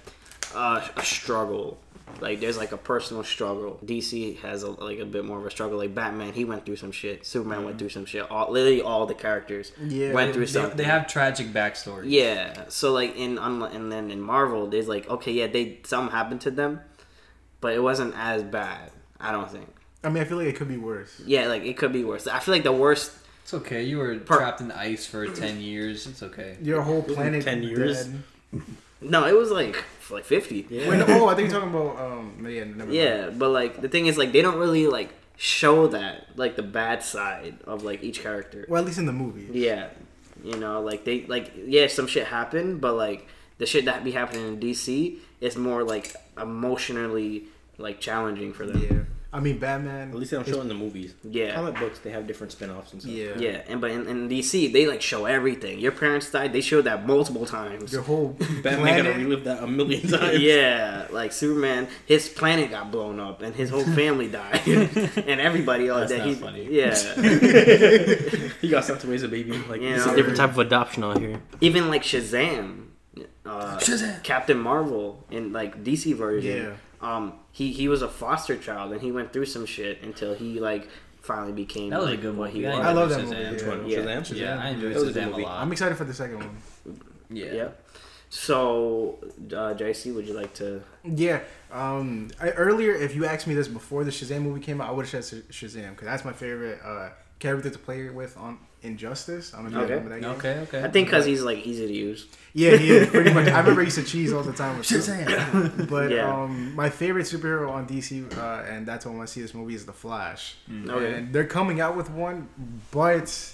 uh, a struggle. Like there's like a personal struggle. DC has a, like a bit more of a struggle. Like Batman, he went through some shit. Superman went mm. through some shit. All, literally all the characters Yeah. went through They, something. they have tragic backstories. Yeah. So like in unli- and then in Marvel, there's like okay, yeah, they something happened to them, but it wasn't as bad. I don't think. I mean, I feel like it could be worse. Yeah, like it could be worse. I feel like the worst It's okay. You were Per- trapped in ice for ten years. It's okay. Your whole planet 10 years? dead. No, it was like like fifty. Yeah. When, oh, I think you're talking about um. Yeah, never mind. Yeah, but like the thing is, like they don't really like show that like the bad side of like each character. Well, at least in the movie. Yeah, you know, like they like yeah, some shit happened, but like the shit that be happening in DC is more like emotionally like challenging for them. Yeah. I mean, Batman. At least they don't show in the movies. Yeah. Comic books, they have different spin-offs and stuff. Yeah. Yeah, and but in, in DC they like show everything. Your parents died, they show that multiple times. Your whole Batman planet. gotta relive that a million times. Yeah, like Superman, his planet got blown up and his whole family died, and everybody all That's that not he funny. yeah. He got sent to raise a baby. Like Yeah. it's a different type of adoption out here. Even like Shazam, uh, Shazam! Captain Marvel in like DC version. Yeah. Um, he he was a foster child and he went through some shit until he like finally became. That was a like, good what he I was. I love that Shazam. movie. Which one? Yeah. Shazam? Yeah, I enjoyed That was a good a lot. I'm excited for the second one. yeah. Yeah. So, uh, Jicey, would you like to? Yeah. Um. I, earlier, if you asked me this before the Shazam movie came out, I would have said Shazam because that's my favorite uh, character to play with on Injustice. I don't know if you remember that game. Okay. Okay. I think because he's like easy to use. Yeah, he is pretty much. I remember he used to cheese all the time with him. Shazam. But Yeah. um, my favorite superhero on DC, uh, and that's why I want to see this movie is the Flash. Okay. And they're coming out with one, but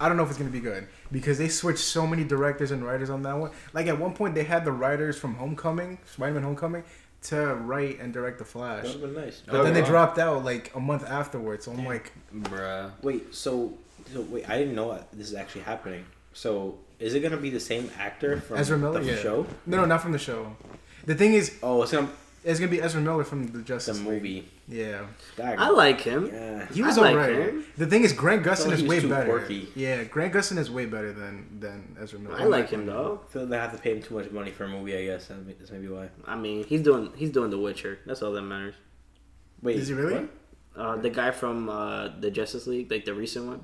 I don't know if it's gonna be good because they switched so many directors and writers on that one. Like at one point, they had the writers from Homecoming, Spider-Man: Homecoming, to write and direct the Flash. That would have been nice. But then they dropped out like a month afterwards. So I'm like, Bruh. Wait, so, so wait, I didn't know this is actually happening. So is it gonna be the same actor from Ezra Miller, the yeah. show? no, no, not from the show. The thing is, Oh, it's gonna it's gonna be Ezra Miller from the the Justice League. movie. Yeah. I like him. Yeah. He was I like alright. him. The thing is, Grant Gustin is way too better. quirky. Yeah, Grant Gustin is way better than than Ezra Miller. I like him though. I feel like they have to pay him too much money for a movie. I guess that's maybe why. I mean, he's doing he's doing The Witcher. That's all that matters. Wait, Is he really? Uh, the guy from uh, the Justice League, like the recent one,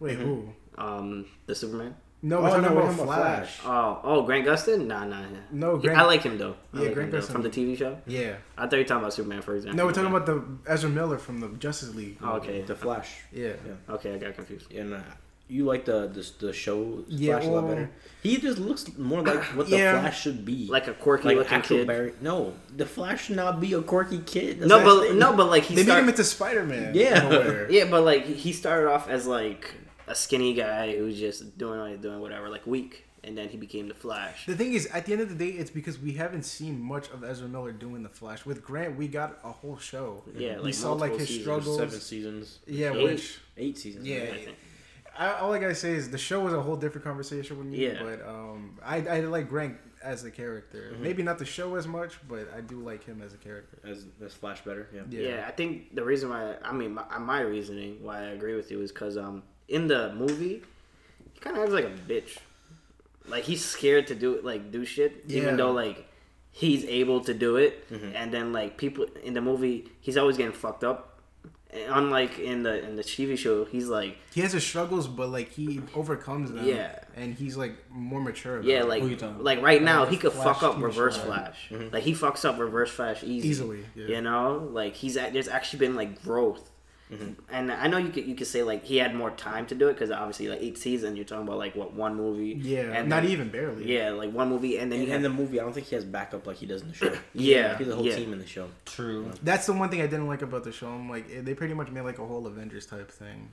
Wait, who? um, the Superman. No, Oh, we're talking no, about talking about Flash. Flash. Oh, oh, Grant Gustin? Nah, nah. No, Yeah, I like him though. I Yeah, like Grant him, though. Gustin. from the TV show. Yeah. I thought you were talking about Superman, for example. No, we're talking about the Ezra Miller from the Justice League. Oh, okay. The Flash. Yeah. yeah. Okay, I got confused. And uh, you like the the, the show Yeah, Flash a lot better. He just looks more like what the Yeah. Flash should be. Like a quirky like looking kid. Barry. No, the Flash should not be a quirky kid. That's no, but thing. no, but like he They made start- him into Spider Man. Yeah. Yeah, but like he started off as like a skinny guy who's just doing what he's doing, whatever, like weak, and then he became the Flash. The thing is, at the end of the day, it's because we haven't seen much of Ezra Miller doing the Flash. With Grant, we got a whole show. Yeah, we like saw like his seasons, struggles. seven seasons, Yeah, Eight. which eight seasons. Yeah. I think. I, all I gotta say is the show was a whole different conversation with me. Yeah. But um, I I like Grant as a character. Mm-hmm. Maybe not the show as much, but I do like him as a character. As as Flash better. Yeah. Yeah. Yeah. I think the reason why I mean my, my reasoning why I agree with you is because um in the movie he kind of acts like a bitch, like he's scared to do like do shit Yeah. even though like he's able to do it, Mm-hmm. and then like people in the movie he's always getting fucked up. And Unlike in the in the TV show, he's like He has his struggles, but like he overcomes them. Yeah. and he's like more mature. Yeah, it. like Who you talking about? like right now Uh, he could Flash fuck up Reverse show. Flash. Like he fucks up Reverse Flash easy. Easily, yeah. You know, like he's at, there's actually been like growth. And I know you could you could say like he had more time to do it because obviously like eight seasons you're talking about like what one movie yeah, and not then- even barely. yeah like one movie and then And you in have the movie, I don't think he has backup like he does in the show. Yeah, he's a whole yeah. team in the show. True. That's the one thing I didn't like about the show. I'm like, eh, they pretty much made like a whole Avengers type thing,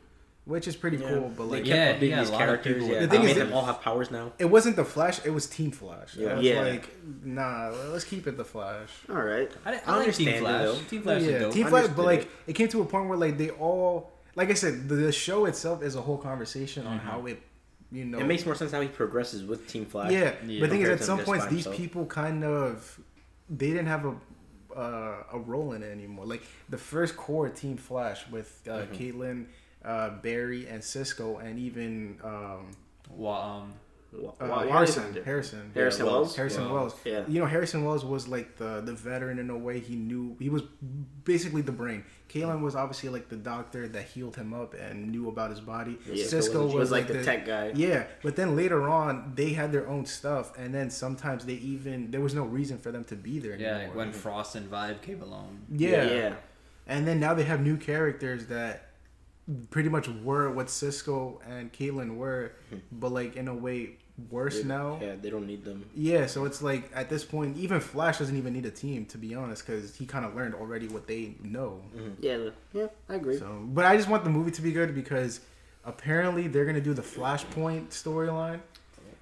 which is pretty cool. But they like, kept Yeah, updating yeah, these a lot of characters. people- Yeah, The they thing is made them all have powers now. it wasn't the Flash; it was Team Flash. Yeah. I was Yeah. like, nah, let's keep it the Flash. all right I, I, I like understand Team it, Flash. though. Team Flash is yeah, dope. Team Flash, but like, it. it. came to a point where like they all, like I said, the, the show itself is a whole conversation on how it, you know, It makes more sense how he progresses with Team Flash. Yeah, Yeah. but the thing is, at some points, these himself. people kind of they didn't have a uh, a role in it anymore. Like the first core Team Flash with uh, Mm-hmm. Caitlin, uh, Barry, and Cisco, and even um, Wa- um, Wa- uh, Wa- Harrison. Harrison. Harrison. Harrison Yeah, Wells. Harrison Wells. Wells. Yeah. You know, Harrison Wells was like the the veteran in a way. He knew he was basically the brain. Caitlin was obviously like the doctor that healed him up and knew about his body. Yeah. Cisco was, was like the tech guy. Yeah, but then later on, they had their own stuff, and then sometimes they even there was no reason for them to be there yeah, anymore. like when Frost and Vibe came along. yeah. yeah. and then now they have new characters that pretty much were what Cisco and Caitlin were, hmm. but like in a way worse They- now. Yeah, they don't need them. Yeah, so it's like at this point, even Flash doesn't even need a team to be honest, because he kind of learned already what they know. Mm-hmm. Yeah, yeah, I agree. So, but I just want the movie to be good because apparently they're gonna do the Flashpoint storyline.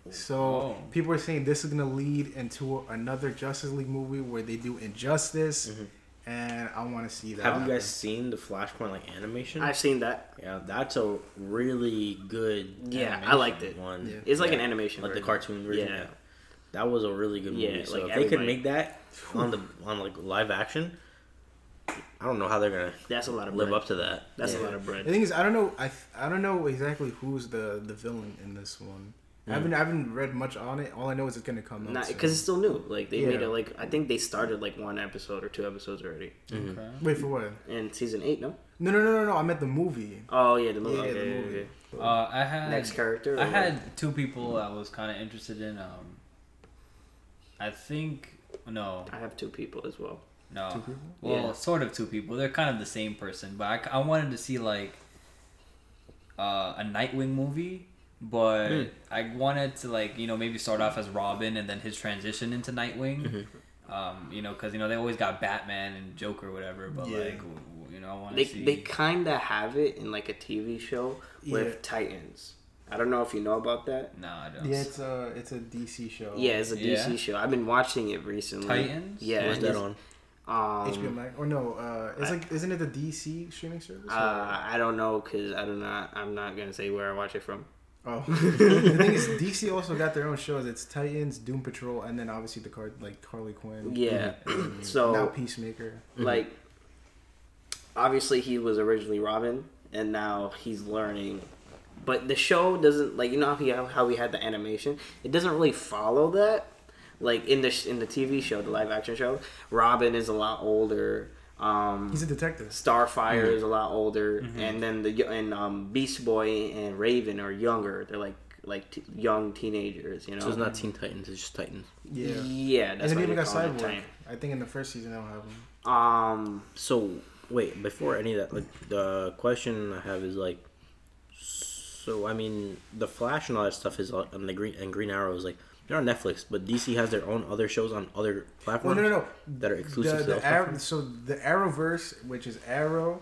So Oh. people are saying this is gonna lead into another Justice League movie where they do Injustice, mm-hmm. And I want to see that. Have you happen. guys seen the Flashpoint like animation? I've seen that. yeah, that's a really good. Yeah, I animation liked it. One. Yeah. It's like Yeah. an animation, like the cartoon version. Yeah. Yeah. that was a really good movie. Yeah, so like if they could make that on the on like live action, I don't know how they're gonna That's a lot of live bread. up to that. That's Yeah. a lot of bread. The thing is, I don't know. I I don't know exactly who's the the villain in this one. I haven't I haven't read much on it. All I know is it's gonna come out. Not soon. because it's still new. Like they made it. Like I think they started like one episode or two episodes already Okay. Wait for what? in season eight. No. No, no, no, no, no. I meant the movie. Oh yeah, the movie. Yeah, okay, the okay, movie. okay. Uh, I had Next character. I or- had two people I was kind of interested in. Um, I think no, I have two people as well. no. Two people? Well, Yeah. sort of two people. They're kind of the same person, but I, I wanted to see like uh, a Nightwing movie, but Hmm. I wanted to like you know maybe start off as Robin and then his transition into Nightwing. Mm-hmm. Um, you know, because you know they always got Batman and Joker, or whatever. But Yeah. like, w- w- you know, I want They to see. they kind of have it in like a TV show with Yeah. Titans. I don't know if you know about that. no, I don't. Yeah, it's a it's a DC show. Yeah, it's a DC Yeah. show. I've been watching it recently. Titans? Yeah. What's that it's- on? Um, HBO Max or no? Uh, it's I- like isn't it the DC streaming service? Uh, I don't know because I do not. I'm not gonna say where I watch it from. Oh, the thing is, DC also got their own shows. It's Titans, Doom Patrol, and then obviously the card like Harley Quinn. Yeah. Mm-hmm. and So- now Peacemaker. Like, obviously he was originally Robin, and now he's learning. But the show doesn't like you know how we how we had the animation. It doesn't really follow that. Like in the in the TV show, the live action show, Robin is a lot older. Um, He's a detective. Starfire is a lot older, and then the and um, Beast Boy and Raven are younger. They're like like t- young teenagers, you know. So it's not Teen Titans. It's just Titans. Yeah. Yeah, that's and then why even got Cyborg. I think in the first season they'll have him. Um, So wait, before any of that, like the question I have is like, so I mean, the Flash and all that stuff is on the Green and Green Arrow is like they're on Netflix, but DC has their own other shows on other Well, platforms no, no, no. that are exclusive The, to the Arrow, so the Arrowverse, which is Arrow,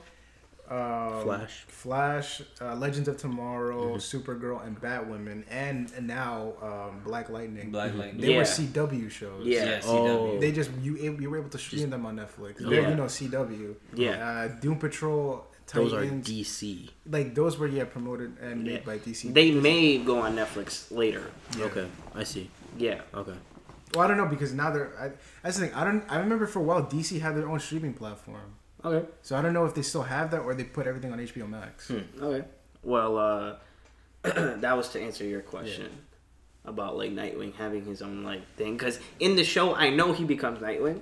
um, Flash. Flash, uh, Legends of Tomorrow, Mm-hmm. Supergirl, and Batwoman, and, and now um, Black Lightning. Black Lightning. They Yeah. were CW shows. Yeah. Yeah, Oh. CW. They just you you were able to stream them on Netflix. Yeah. They're, you know CW. Yeah. Uh, Doom Patrol. Those are DC. like those were yeah promoted and made Yeah. by DC. they may go on Netflix later. Yeah. Okay, I see. Yeah, Okay. Well, I don't know because now they're. I, that's the thing. I don't. I remember for a while DC had their own streaming platform. okay, So I don't know if they still have that or they put everything on HBO Max. Hmm. okay. Well, uh, that was to answer your question about like Nightwing having his own like thing. Because in the show, I know he becomes Nightwing.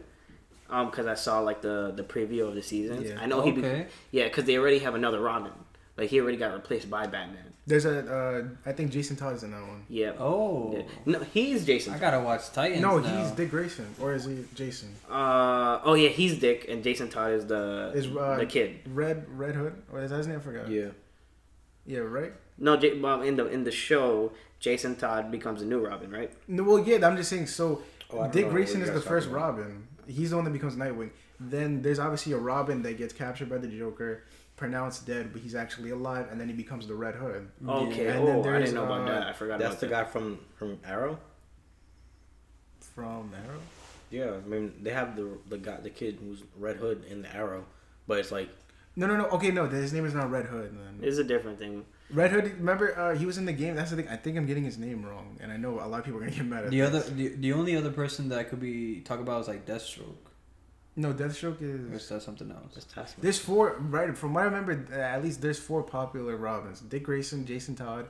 Um, because I saw like the the preview of the seasons. Yeah. I know he. Be- Okay. yeah, because they already have another Robin. Like he already got replaced by Batman. There's a. Uh, I think Jason Todd is in that one. Yeah. Oh, Yeah. No, he's Jason. I gotta watch Titans. No, now. he's Dick Grayson, or is he Jason? Uh oh yeah, he's Dick and Jason Todd is the Is uh, the kid. Red Red Hood? Or is that his name? I forgot. Yeah. Yeah. Right. No, J- well, in the in the show, Jason Todd becomes a new Robin, right? No. Well, yeah. I'm just saying. So Oh, Dick Grayson is the first about. Robin. He's the one that becomes Nightwing. Then there's obviously a Robin that gets captured by the Joker, pronounced dead, but he's actually alive, and then he becomes the Red Hood. Okay. And then oh, I there's, didn't know about uh, that. I forgot That's about the that. guy from from Arrow. From Arrow. Yeah, I mean they have the the guy the kid who's Red Hood in the Arrow, but it's like No, no, no. Okay, no. His name is not Red Hood. Then. It's a different thing. Red Hood. Remember, uh, he was in the game. That's the thing. I think I'm getting his name wrong, and I know a lot of people are gonna get mad at The this. other, the, the only other person that I could be talk about is like Deathstroke, No, Deathstroke or is. is that something else? just Taskmaster. There's four. Right. From what I remember, uh, at least there's four popular Robins: Dick Grayson, Jason Todd,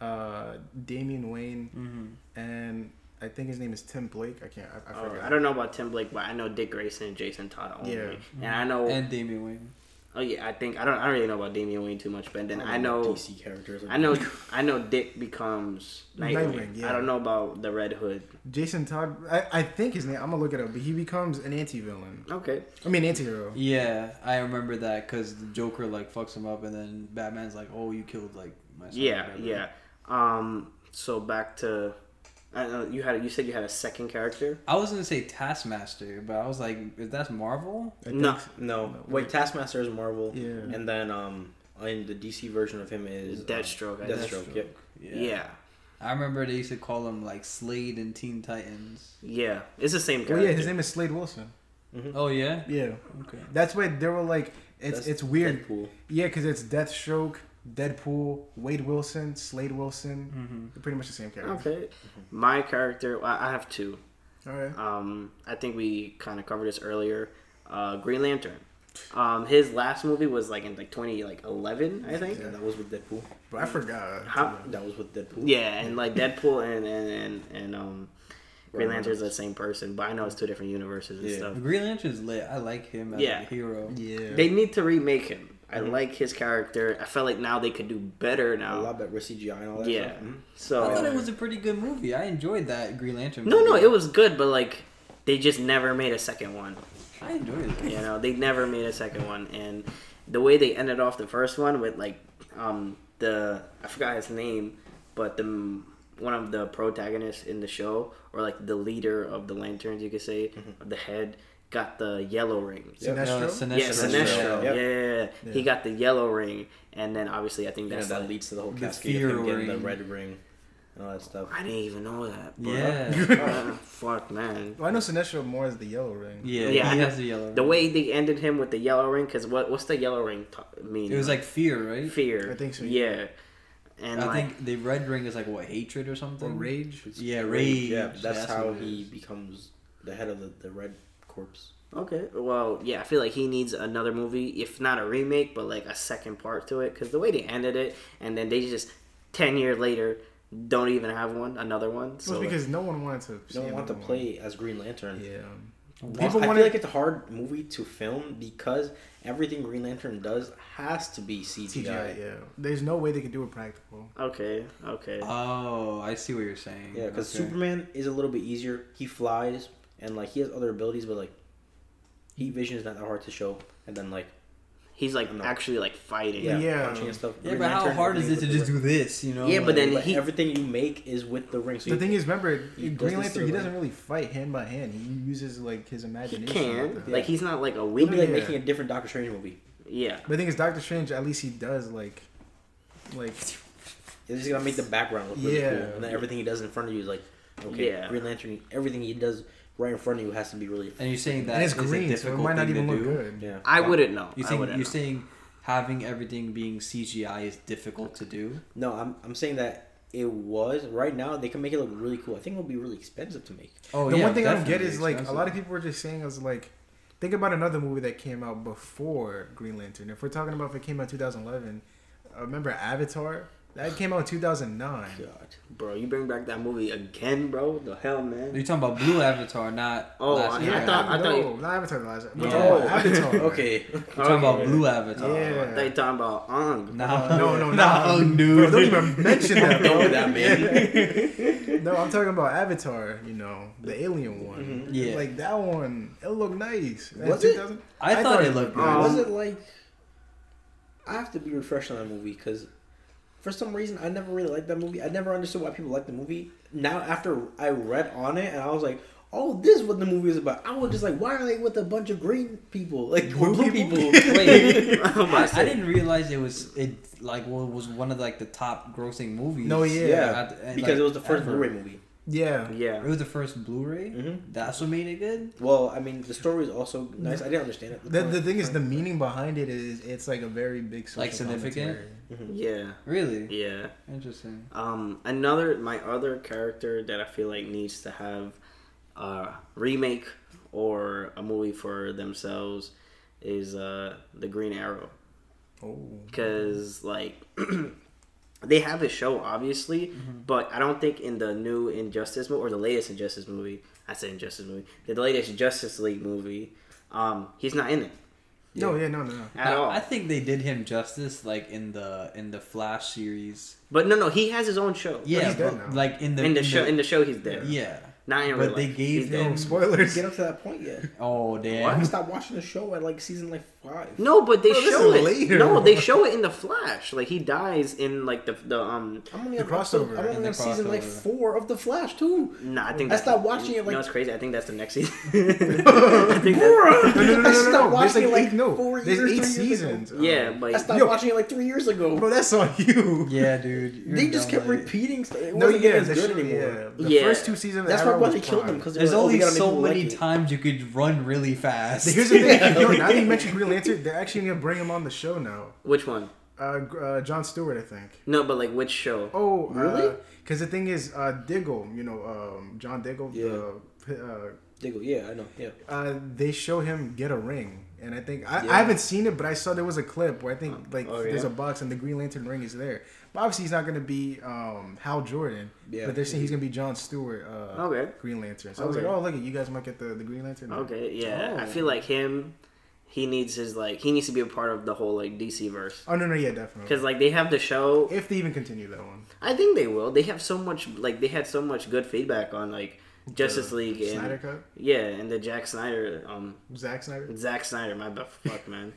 uh, Damian Wayne, Mm-hmm. and I think his name is Tim Blake. I can't. I, I Oh, forgot. I don't know about Tim Blake, but I know Dick Grayson and Jason Todd only. Yeah. And I know And Damian Wayne. Oh yeah, I think I don't. I don't really know about Damian Wayne too much, but then I don't know. DC characters. I know. I know Dick becomes Nightwing. Nightwing, yeah. I don't know about the Red Hood. Jason Todd. I, I think his name. I'm gonna look it up, but he becomes an anti-villain. Okay. I mean, anti-hero. Yeah, I remember that because the Joker like fucks him up, and then Batman's like, "Oh, you killed like my son." Yeah, yeah. Um. So back to, I know you had. You said you had a second character. I was gonna say Taskmaster, but I was like, "Is that Marvel?" I No. think- No, wait. Taskmaster is Marvel. Yeah. And then um, in the DC version of him is um, Deathstroke, I Deathstroke. Deathstroke. Yep. Yeah. I remember they used to call him like Slade and Teen Titans. Yeah. It's the same Well, character. yeah, his name is Slade Wilson. Oh yeah. Yeah, Okay. that's why they were like, it's That's it's weird. Deadpool. Yeah, because it's Deathstroke, Deadpool, Wade Wilson, Slade Wilson. Mm-hmm. They're pretty much the same character. Okay. My character. I I have two. All right. Um. I think we kind of covered this earlier. Uh, Green Lantern. Um. His last movie was like in like twenty like eleven. I think. Yeah, that was with Deadpool. But I forgot. How? That was with Deadpool. Yeah, and like Deadpool and and and, and um. Green Right. Lantern's the same person, but I know it's two different universes and Yeah. stuff. Green Lantern's lit. I like him as Yeah. a hero. Yeah. They need to remake him. I Mhm. like his character. I felt like now they could do better A now. lot better with CGI and all that. Yeah. Stuff. Mhm. So I thought it was a pretty good movie. I enjoyed that Green Lantern. no, no, it was good, but like they just never made a second one. I enjoyed it. You know, they never made a second one, and the way they ended off the first one with like um the I forgot his name, but the one of the protagonists in the show or like the leader of the lanterns, you could say, Mm-hmm. the head got the yellow ring. Sinestro? No, Sinestro. Yeah, Sinestro. Yep. Yeah, yeah, yeah. Yeah. he got the yellow ring, and then obviously I think Yeah, that's that like, leads to the whole The cascade fear of him getting the red ring and all that stuff. I didn't even know that. bro. Yeah. Uh, fuck man. Well, I know Sinestro more as the Yellow Ring. Yeah, Yeah, he has the yellow. Ring. The way they ended him with the yellow ring, because what what's the yellow ring t- mean? it was like fear, right? fear. I think so, Yeah, yeah. and I like think the red ring is like what hatred or something. Or Rage. Yeah, rage. Yeah, that's, That's how he is. becomes the head of the, the red corpse. okay, well, yeah, I feel like he needs another movie, if not a remake, but like a second part to it, because the way they ended it, and then they just ten years later don't even have one, another one. Well, So it's because no one wanted to. You see don't want to another play as Green Lantern. Yeah. People People I wanted- feel like it's a hard movie to film because everything Green Lantern does has to be CGI. CGI. Yeah. There's no way they could do it practical. okay, okay, Oh, I see what you're saying. Yeah, because Okay. Superman is a little bit easier. He flies and like he has other abilities, but like heat vision is not that hard to show. And then like he's like I actually like fighting. yeah, Yeah. punching and stuff. Yeah, Green but how Lantern, hard is it to just with do this? You know? Yeah, but then But he- everything you make is with the ring. So the you, thing is, remember, he Green Lantern, he doesn't ring. really fight hand by hand. He uses like his imagination. He can, with that. like he's not like a it'll be weak. like Yeah. making a different Doctor Strange movie. Yeah, But the thing is, Doctor Strange, at least he does like, like It's just gonna make the background look really Yeah. cool, and then everything he does in front of you is like, okay, Yeah. Green Lantern. Everything he does right in front of you has to be really. And you're saying that and it's is a green, so it difficult might not thing even to look do? good. Yeah, I Wow. wouldn't know. You I think wouldn't you're know. saying having everything being CGI is difficult to do? No, I'm I'm saying that it was right now. They can make it look really cool. I think it'll be really expensive to make. Oh the yeah, one thing I don't get definitely is like a lot of people were just saying was like, think about another movie that came out before Green Lantern. If we're talking about if it came out 2011, uh, remember Avatar? That came out in 2009. God. bro. You bring back that movie again, bro? The hell, man. You're talking about Blue Avatar, not. Oh, last I- year. I thought- I no, thought you- not Avatar. The last. Yeah. Yeah. Oh, Avatar. okay. You're talking about Blue Avatar. Yeah. I thought you talking about Aang. No, Uh, no, no, no, no, dude. Bro, don't even mention that, Done bro. with that, man. No, I'm talking about Avatar. You know, the alien one. Mhm. Yeah. Like that one, it looked nice. That's Was it? 2000 I, thought, it looked good. Um, was it like? I have to be refreshed on that movie because, for some reason, I never really liked that movie. I never understood why people liked the movie. Now, after I read on it, and I was like, "Oh, this is what the movie is about." I was just like, "Why are they with a bunch of green people, like Blue blue, people? people?" Wait, I'm about to I, I didn't realize it was it like well, it was one of like the top grossing movies. No, yeah. yeah, At- and, because like, it was the first ever. Blu-ray movie. Yeah. Yeah. It was the first Blu-ray. hmm That's what made it good. Well, I mean, the story is also nice. I didn't understand it. The, the thing is, the meaning behind it is it's like a very big social Like significant? commentary. Yeah. Really Yeah. interesting. Um, another my other character that I feel like needs to have a remake or a movie for themselves is uh the Green Arrow Oh. because like they have a show obviously, but I don't think in the new Injustice movie or the latest Injustice movie, I said Injustice movie, the latest Justice League movie, um, he's not in it. No, yeah, no, no, no. at I, all. I think they did him justice, like in the in the Flash series. but no, no, he has his own show. Yeah, he's dead but, now. like in the in the show, in the show, he's there. yeah. Not in But real they life. gave He's him- spoilers. Get up to that point yet. Oh damn! I damn! stopped watching the show at like season like five. No, but they Bro, show it. later. No, they show it in the Flash. Like he dies in like the the um. I'm only The on crossover. episode- I'm In only the on season like four of the Flash too. Nah, I think I stopped watching it, You like- know, it's crazy. I think that's the next season. I think that, No, no, no, no, I stopped no. There's watching like it, like, no. four There's years, eight three years ago. seasons. yeah, Um, but I stopped Yo. watching it like three years ago. bro, that's on you. Yeah, dude. they just kept repeating. Stuff. It No, wasn't yeah, getting as the good anymore. The first two seasons. That's of why Arrow why they killed them because There's like, oh, only so many like times you could run really fast. Here's the thing. Yo, now that you mentioned Green Lantern, they're actually gonna bring him on the show now. which one? Uh, uh John Stewart, I think. No, but like which show? Oh, Really? Because the thing is, uh, Diggle, you know, um, John Diggle, the, uh, Diggle, yeah, I know, yeah. uh, they show him get a ring, and I think I, Yeah. I haven't seen it, but I saw there was a clip where I think like oh, there's a box and the Green Lantern ring is there. But obviously, he's not gonna be um, Hal Jordan. Yeah. But they're saying he's gonna be John Stewart. Uh, Okay. Green Lantern. So I was like, oh look, you guys might get the, the Green Lantern. Okay, yeah. I Oh. feel like him. He needs his like. He needs to be a part of the whole like DC verse. Oh no no yeah definitely. Because like they have the show. If they even continue that one. I think they will. They have so much like they had so much good feedback on like Justice The League and Snyder cut. yeah, and the Jack Snyder um Zack Snyder. Zack Snyder, my bad, fuck man.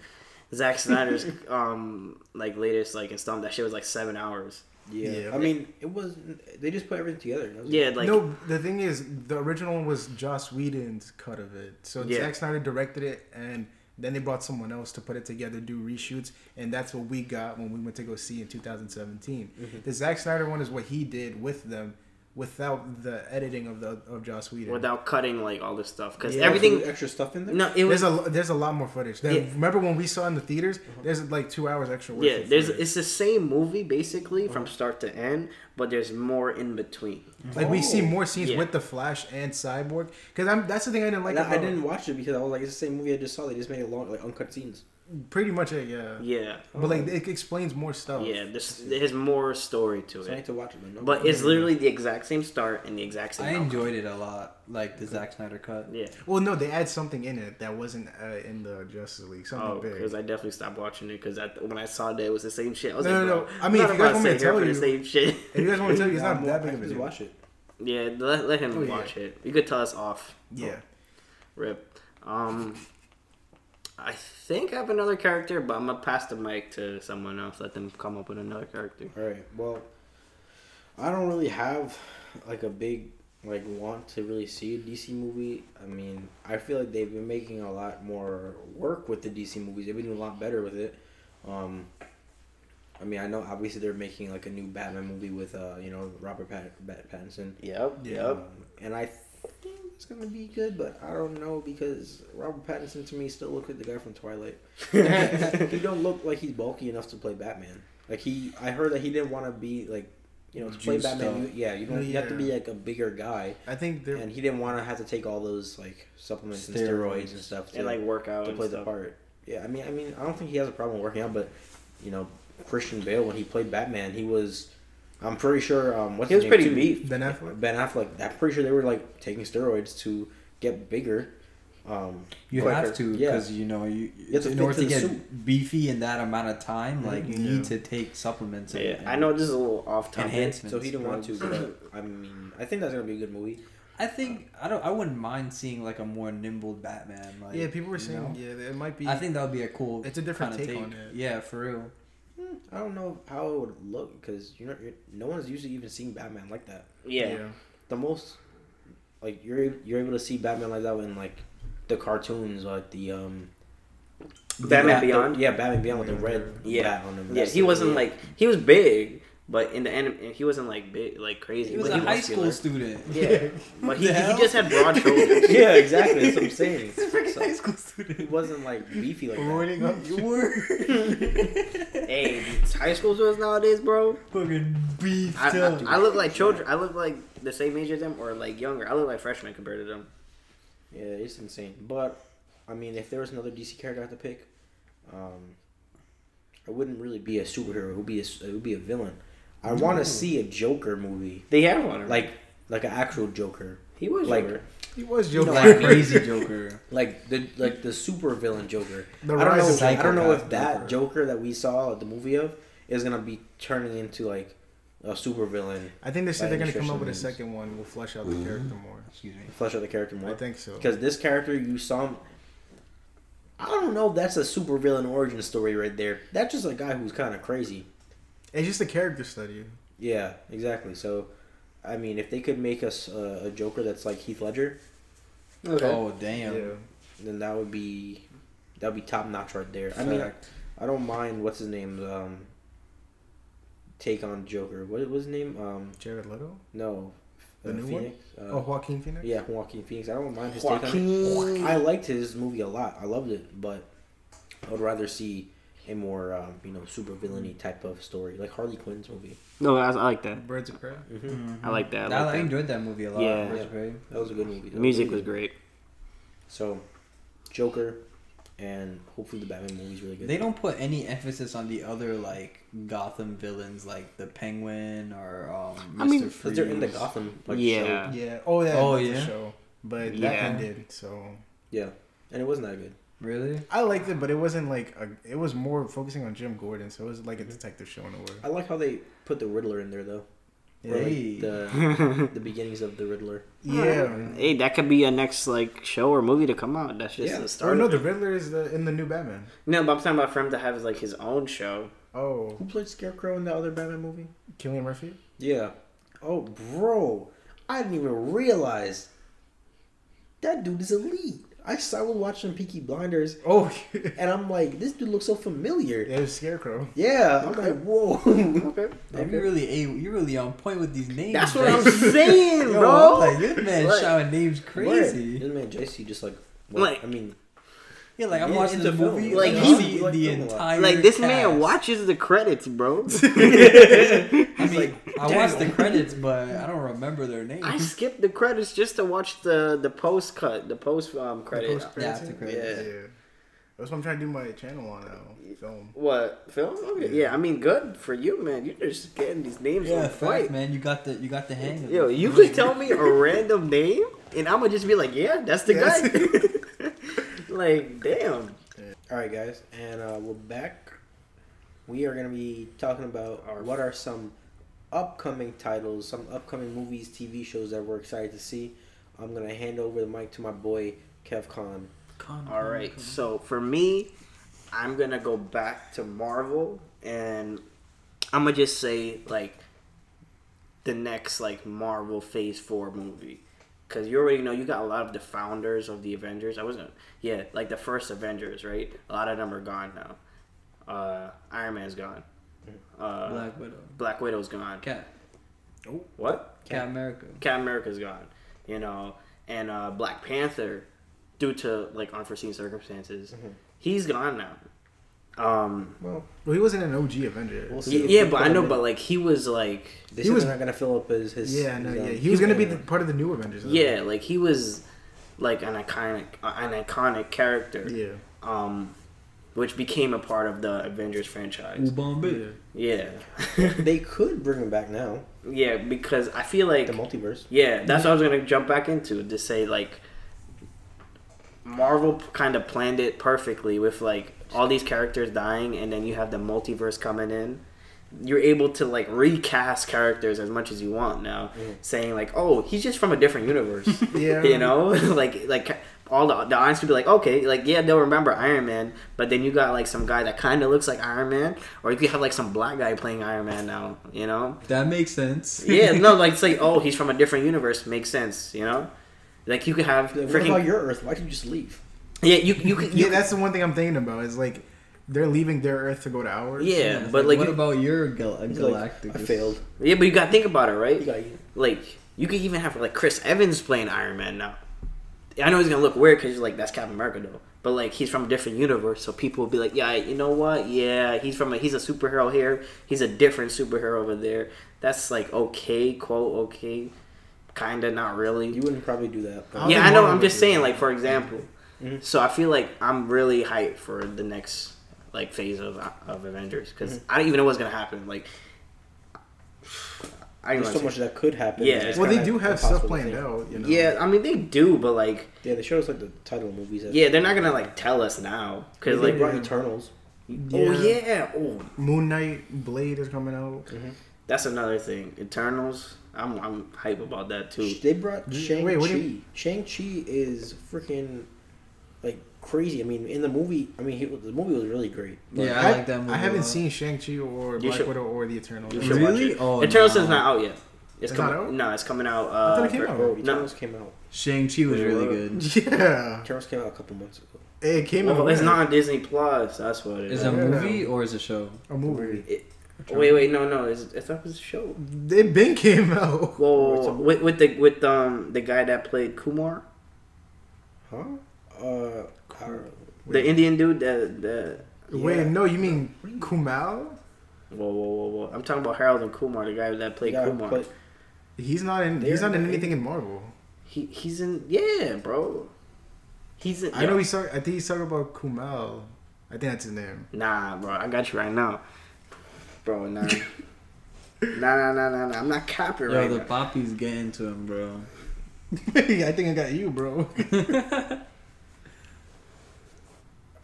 Zack Snyder's um like latest like installment that shit was like seven hours. Yeah. Yeah. I mean, it was. They just put everything together. Yeah, like no, the thing is, the original one was Joss Whedon's cut of it. So Yeah. Zack Snyder directed it, and then they brought someone else to put it together, do reshoots, and that's what we got when we went to go see in 2017. Mm-hmm. The Zack Snyder one is what he did with them, without the editing of the of Joss Whedon. without cutting like all this stuff because Yeah, everything. extra stuff in there. No, it was there's a there's a lot more footage. Then, Yeah. Uh-huh. Remember when we saw in the theaters? There's like two hours extra. Worth yeah. of There's footage. it's the same movie basically from start to end, but there's more in between. like we see Oh. more scenes Yeah. with the Flash and Cyborg. Because I'm that's the thing I didn't like. Like, I about, didn't watch it because I was like, it's the same movie I just saw. They just made it long, like uncut scenes. Pretty much it, yeah. Yeah, But like it explains more stuff. yeah. There's there's more story to So I need it, to watch it. Then, no? but it's literally the exact same start and the exact same. I outcome. enjoyed it a lot, like the Zack Snyder cut. Yeah. Well, no, they add something in it that wasn't uh, in the Justice League. Something Oh, big. because I definitely stopped watching it because when I saw that it was the same shit. I was No, like, no, bro, no. I mean, I'm if not you guys about want me to sit here tell for you- the same shit. if you guys want to tell you, it's not I'm- that big of a deal. watch it. yeah, let, let him Oh, yeah. watch it. You could tell us off. Yeah. Rip. Um, I think I have another character, but I'm gonna pass the mic to someone else. Let them come up with another character. All right. Well, I don't really have like a big like want to really see a DC movie. I mean, I feel like they've been making a lot more work with the DC movies. They've been doing a lot better with it. Um, I mean, I know obviously they're making like a new Batman movie with uh, you know, Robert Pat- Pat- Pattinson. Yep. Yep. Um, and I think it's gonna be good, but I don't know because Robert Pattinson to me still looks like the guy from Twilight. he don't look like he's bulky enough to play Batman. Like he, I heard that he didn't want to be like, you know, to play Juiced Batman. You, yeah, you don't. You have to be like a bigger guy, I think they're. and he didn't want to have to take all those like supplements and Steroids. steroids and stuff to, and like work out to and play the part. Yeah, I mean, I mean, I don't think he has a problem working out, but you know, Christian Bale when he played Batman, he was. I'm pretty sure. Um, what's He was pretty too? beef. Ben Affleck. Ben Affleck. I'm pretty sure they were like taking steroids to get bigger. Um, You quicker. have to yeah. because you know you, have to in order to to get suit. beefy in that amount of time, like you Yeah. need to take supplements. And, Yeah, and I know this is a little off topic. Enhancements. So he didn't want to, but I mean, I think that's gonna be a good movie. I think I don't. I wouldn't mind seeing like a more nimble Batman. Like yeah, people were saying know? yeah, it might be. I think that would be a cool. It's a different kinda take on it. Yeah, for real. I don't know how it would look because you know no one's usually even seen Batman like that. Yeah. The most like you're you're able to see Batman like that in like the cartoons, like the um Batman the- Beyond. yeah, Batman Beyond with the red Yeah. bat on him. Yeah, he wasn't yeah. like he was big, but in the anime he wasn't like big, like crazy. He was but a high muscular. school student. Yeah, but he, he just had broad shoulders. yeah, exactly. That's what I'm saying. Freaking high So, school he wasn't like beefy like that. Up. You were hey, these high school students nowadays, bro. fucking beefed I. I, I look like children. I look like the same age as them, or like younger. I look like freshmen compared to them. Yeah, it's insane. But I mean, if there was another DC character I had to pick, um, it wouldn't really be a superhero. It would be a, it would be a villain. I want to see a Joker movie, They have one. like like an actual Joker. he was like- younger. He was You know, like crazy Joker. like the like the super villain Joker. The I don't rise know. I don't know if that Joker. Joker that we saw at the movie of is gonna be turning into like a super villain. I think they said they're gonna come up with a second one. We'll flesh out the mm-hmm. character more. Excuse me. Flesh out the character more. I think so. Because this character, you saw him. I don't know if that's a super villain origin story right there. That's just a guy who's kind of crazy. It's just a character study. Yeah, exactly. So, I mean, if they could make us uh, a Joker that's like Heath Ledger, Okay. Oh damn. Yeah. then that would be that would be top notch right there. I mean, Fact. I don't mind what's his name. Um, take on Joker. What was his name? Um, Jared Leto. no, The uh, new one? Uh, Oh, Joaquin Phoenix. Yeah, Joaquin Phoenix. I don't mind his take on it. Joaquin. I liked his movie a lot. I loved it, but I would rather see a more um, you know super villainy type of story, like Harley Quinn's movie. No, I, I like that. Birds of Prey. hmm I like that. I I, like that. enjoyed that movie a lot. Yeah. Birds of Prey. That was a good movie. The music was great. So, Joker, and hopefully the Batman movie's really good. They don't put any emphasis on the other like Gotham villains like the Penguin or um, Mr. I mean- Freeze. they're in the Gotham like Yeah. show. Yeah. Oh, yeah. Oh, yeah? Show. But that Yeah. ended. So Yeah, and it wasn't that good. Really? I liked it, but it wasn't like a, it was more focusing on Jim Gordon. So it was like a mm-hmm. detective show in a way. I like how they put the Riddler in there though. Or, like, the the beginnings of the Riddler. Yeah. Hey, that could be a next like show or movie to come out. That's just Yeah. the Or start. no, the. Riddler is the, in the new Batman. no, but I'm talking about for him to have like his own show. Oh, Who played Scarecrow in the other Batman movie? Cillian Murphy. Yeah. Oh, bro, I didn't even realize that dude is elite. I started watching Peaky Blinders, Oh, and I'm like, this dude looks so familiar. it was Scarecrow. Yeah, I'm like, whoa. Okay. Man, you really, hey, you really on point with these names. That's what man. I'm saying, Yo, bro. I'm like this man Like- shouting names crazy. This man Jicey just like, what? Like- I mean, Yeah, like I'm Yeah, watching into the film. movie, Like, like, he- you see like the film entire like this man watches the credits, bro. I mean, I damn. watched the credits, but I don't remember their names. I skipped the credits just to watch the the post cut, the post um credit. The post-credits Yeah, scene? after credits. Yeah. That's what I'm trying to do my channel on now. Film. What film? Okay. Yeah, I mean, good for you, man. You're just getting these names yeah, on fact, man. You got the you got the hang of Yo, it. you could tell me a random name, and I'm gonna just be like, yeah, that's the Yes. guy. like, damn. all right, guys, and uh, we're back. We are gonna be talking about Our- what are some upcoming titles, some upcoming movies, TV shows that we're excited to see. I'm gonna hand over the mic to my boy KevCon. All right. So for me, I'm gonna go back to Marvel, and I'm gonna just say like the next like Marvel Phase Four movie, because you already know you got a lot of the founders of the Avengers. I wasn't, yeah, like the first Avengers, right? A lot of them are gone now. Uh, Iron Man's gone. Uh, Black Widow, Black Widow's gone. Cat, Oh, What? Cat America. Captain America's gone, you know, and uh, Black Panther, due to like unforeseen circumstances, Mm-hmm. he's gone now. Um, Well, Well, he wasn't an OG Avenger. We'll y- see if yeah, but I know, him but like he was like, they He was- not gonna fill up his his. yeah, no, his, um, yeah. He was gonna be the, part of the new Avengers. though. yeah, like he was like an iconic, an iconic character, Yeah. um, which became a part of the Avengers franchise. Ubombe. Yeah, they could bring him back now. yeah, because I feel like The multiverse. Yeah, that's what I was gonna jump back into to say like Marvel kind of planned it perfectly with like all these characters dying and then you have the multiverse coming in. You're able to like recast characters as much as you want now, mm. saying like, "Oh, he's just from a different universe." Yeah. you know, like like all the the audience could be like, "Okay, like yeah, they'll remember Iron Man," but then you got like some guy that kind of looks like Iron Man, or you could have like some black guy playing Iron Man now. You know, That makes sense. yeah, no, like say, oh, he's from a different universe makes sense, you know. Like you could have What about your Earth? Why did you just leave? yeah, you you could you Yeah, that's the one thing I'm thinking about. Is like they're leaving their Earth to go to ours. yeah, It's but like, what you, about your gal- He's like, galactic? I failed. yeah, but you got to think about it, right? You got Like you could even have like Chris Evans playing Iron Man now. I know he's gonna look weird because he's like that's Captain America though, but like he's from a different universe, so people will be like, yeah, you know what? Yeah, he's from a, he's a superhero here. He's a different superhero over there. That's like okay, quote okay, kinda not really. You wouldn't probably do that. but- don't yeah, I know. I'm just saying, that. like for example. Mhm. So I feel like I'm really hyped for the next like phase of of Avengers because I don't even know what's gonna happen. Like, I ain't there's so much that could happen. Yeah. Well, they do have stuff planned out. You know. Yeah, I mean they do, but like, Yeah, they showed us like the title of movies. yeah, they're not gonna like tell us now because like, brought Eternals. oh yeah, oh Moon Knight Blade is coming out. that's another thing. Eternals, I'm I'm hype about that too. They brought Shang what do Chi. you- Shang Chi is freaking like crazy. I mean, in the movie, I mean, he, the movie was really great. But Yeah, I, I, like that movie. I a haven't seen Shang Chi or You Black should- Widow or the Eternals. You I should watch Really? Oh, Eternals no. is not out yet. It's, It's coming. not out? No, it's coming out. thought Uh, it came for- out. Bro, No, Eternals came out. Shang Chi was really good. Yeah, Eternals came out a couple months ago. it came well, out. it's not on Disney Plus. That's what it Is is. it a Yeah. movie or is it a show? a movie. It- wait, wait, no, no. It's, it's not a show. It been came out. Well, with, with the with um the guy that played Kumar, Huh? Uh, I the Indian dude. that the Wait, Yeah. no, you mean Kumail? whoa, whoa, whoa, whoa. I'm talking about Harold and Kumar, the guy that played Yeah, Kumar. but He's not in. He's not in not- anything in Marvel. He he's in yeah, bro. He's in. I know he's. Talk, I think he's talking about Kumail. I think that's his name. Nah, bro. I got you right now, bro. Nah. nah, nah, nah, nah, nah. I'm not capping Yo, right the now. poppies getting to him, bro. I think I got you, bro.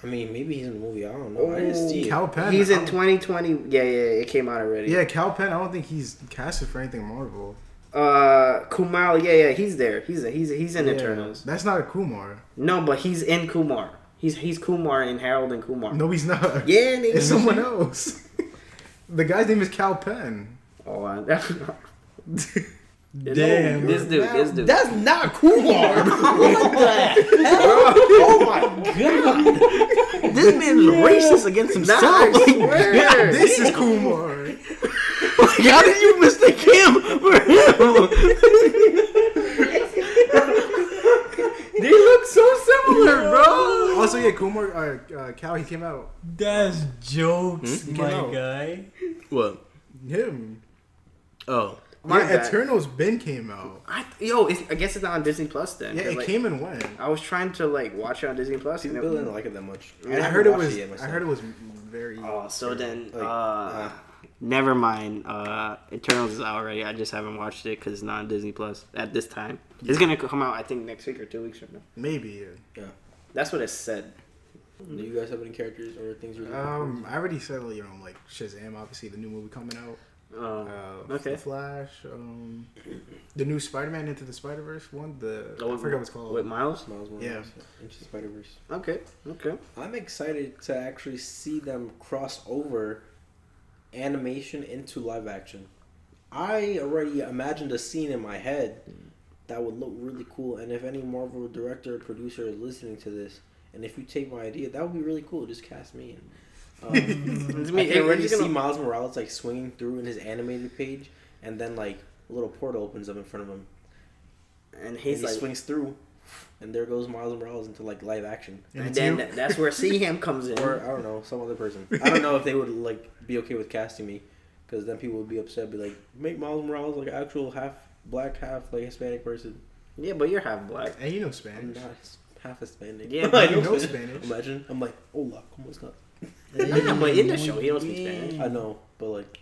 I mean, maybe he's in the movie. I don't know. I didn't see it. Kal Penn. He's in I- 2020. Yeah, yeah, it came out already. Yeah, Kal Penn. I don't think he's casted for anything Marvel. Uh, Kumail. Yeah, yeah, he's there. He's he's he's in Yeah, Eternals. That's not a Kumar. No, but he's in Kumar. He's he's Kumar in Harold and Kumar. No, he's not. Yeah, nigga. it's someone else. the guy's name is Kal Penn. Oh, I, Damn. This dude, this dude. That's not Kumar. oh my god! this man's racist against himself. Nah, This is Kumar. Like, How did you mistake him for him? They look so similar, bro. Also, yeah, Kumar. Uh, uh, Kal. He came out. That's jokes, He came out. guy. What? Him. Oh, My yeah, bad. Eternals Ben came out. I, yo, it's, I guess it's not on Disney Plus then. Yeah, it like, came and went. I was trying to like watch it on Disney Plus. And People it, didn't like it that much. I I heard it was. yet I heard it was very. oh, so then, Like, uh, never mind. Uh, Eternals is out already. I just haven't watched it because it's not on Disney Plus at this time. It's gonna come out, I think, next week or two weeks from now. Maybe. Yeah. That's what it said. Do you guys have any characters or things you're Um, I already said you know like Shazam. Obviously, the new movie coming out. Um, Uh, okay. The Flash. Um, the new Spider-Man into the Spider-Verse one. The Oh, I forgot what it's called. With Miles. Miles Morales, Yeah. Into Spider Verse. Okay. Okay. I'm excited to actually see them cross over animation into live action. I already imagined a scene in my head that would look really cool, and if any Marvel director or producer is listening to this, and if you take my idea, that would be really cool. Just cast me in. Um, It's I can we're already just see gonna- Miles Morales like swinging through in his animated page, and then like a little portal opens up in front of him, and and he like, swings through, and there goes Miles Morales into like live action. And and then you? that's where C Ham comes in. or I don't know, some other person. I don't know if they would like be okay with casting me, because then people would be upset, be like, make Miles Morales like actual half black, half like Hispanic person. yeah, but you're half black. And you know I'm Spanish. not half Hispanic. Yeah, I but you know Spanish. Imagine I'm like, hola, cómo estás? Yeah, but in the show, he don't speak Spanish. I know, but like,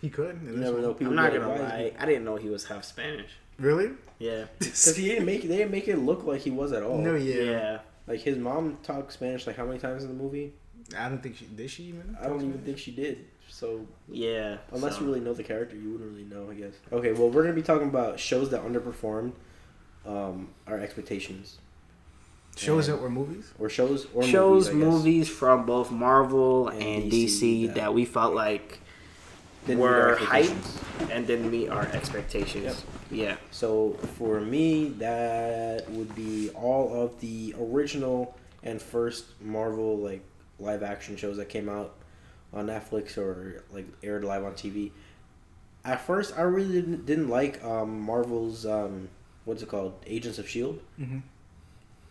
He could. in you never know. People I'm not gonna "Why is lie. I didn't know he was half Spanish. Really? Yeah. Because he didn't make they didn't make it look like he was at all. No, Yeah. yeah. Like his mom talked Spanish like how many times in the movie? I don't think she did. She even. I don't even think she did. So Yeah. unless so- you really know the character, you wouldn't really know, I guess. Okay, well we're gonna be talking about shows that underperformed um, our expectations, shows Yeah. that were movies. or shows or shows, movies, I guess. movies from both Marvel and, And DC, DC that, that- we felt like Didn't were expectations. hyped and didn't meet our expectations. Yep. Yeah. So for me, that would be all of the original and first Marvel like live action shows that came out on Netflix or like aired live on TV. At first, I really didn't, didn't like um, Marvel's um, what's it called, Agents of Shield. Mm-hmm.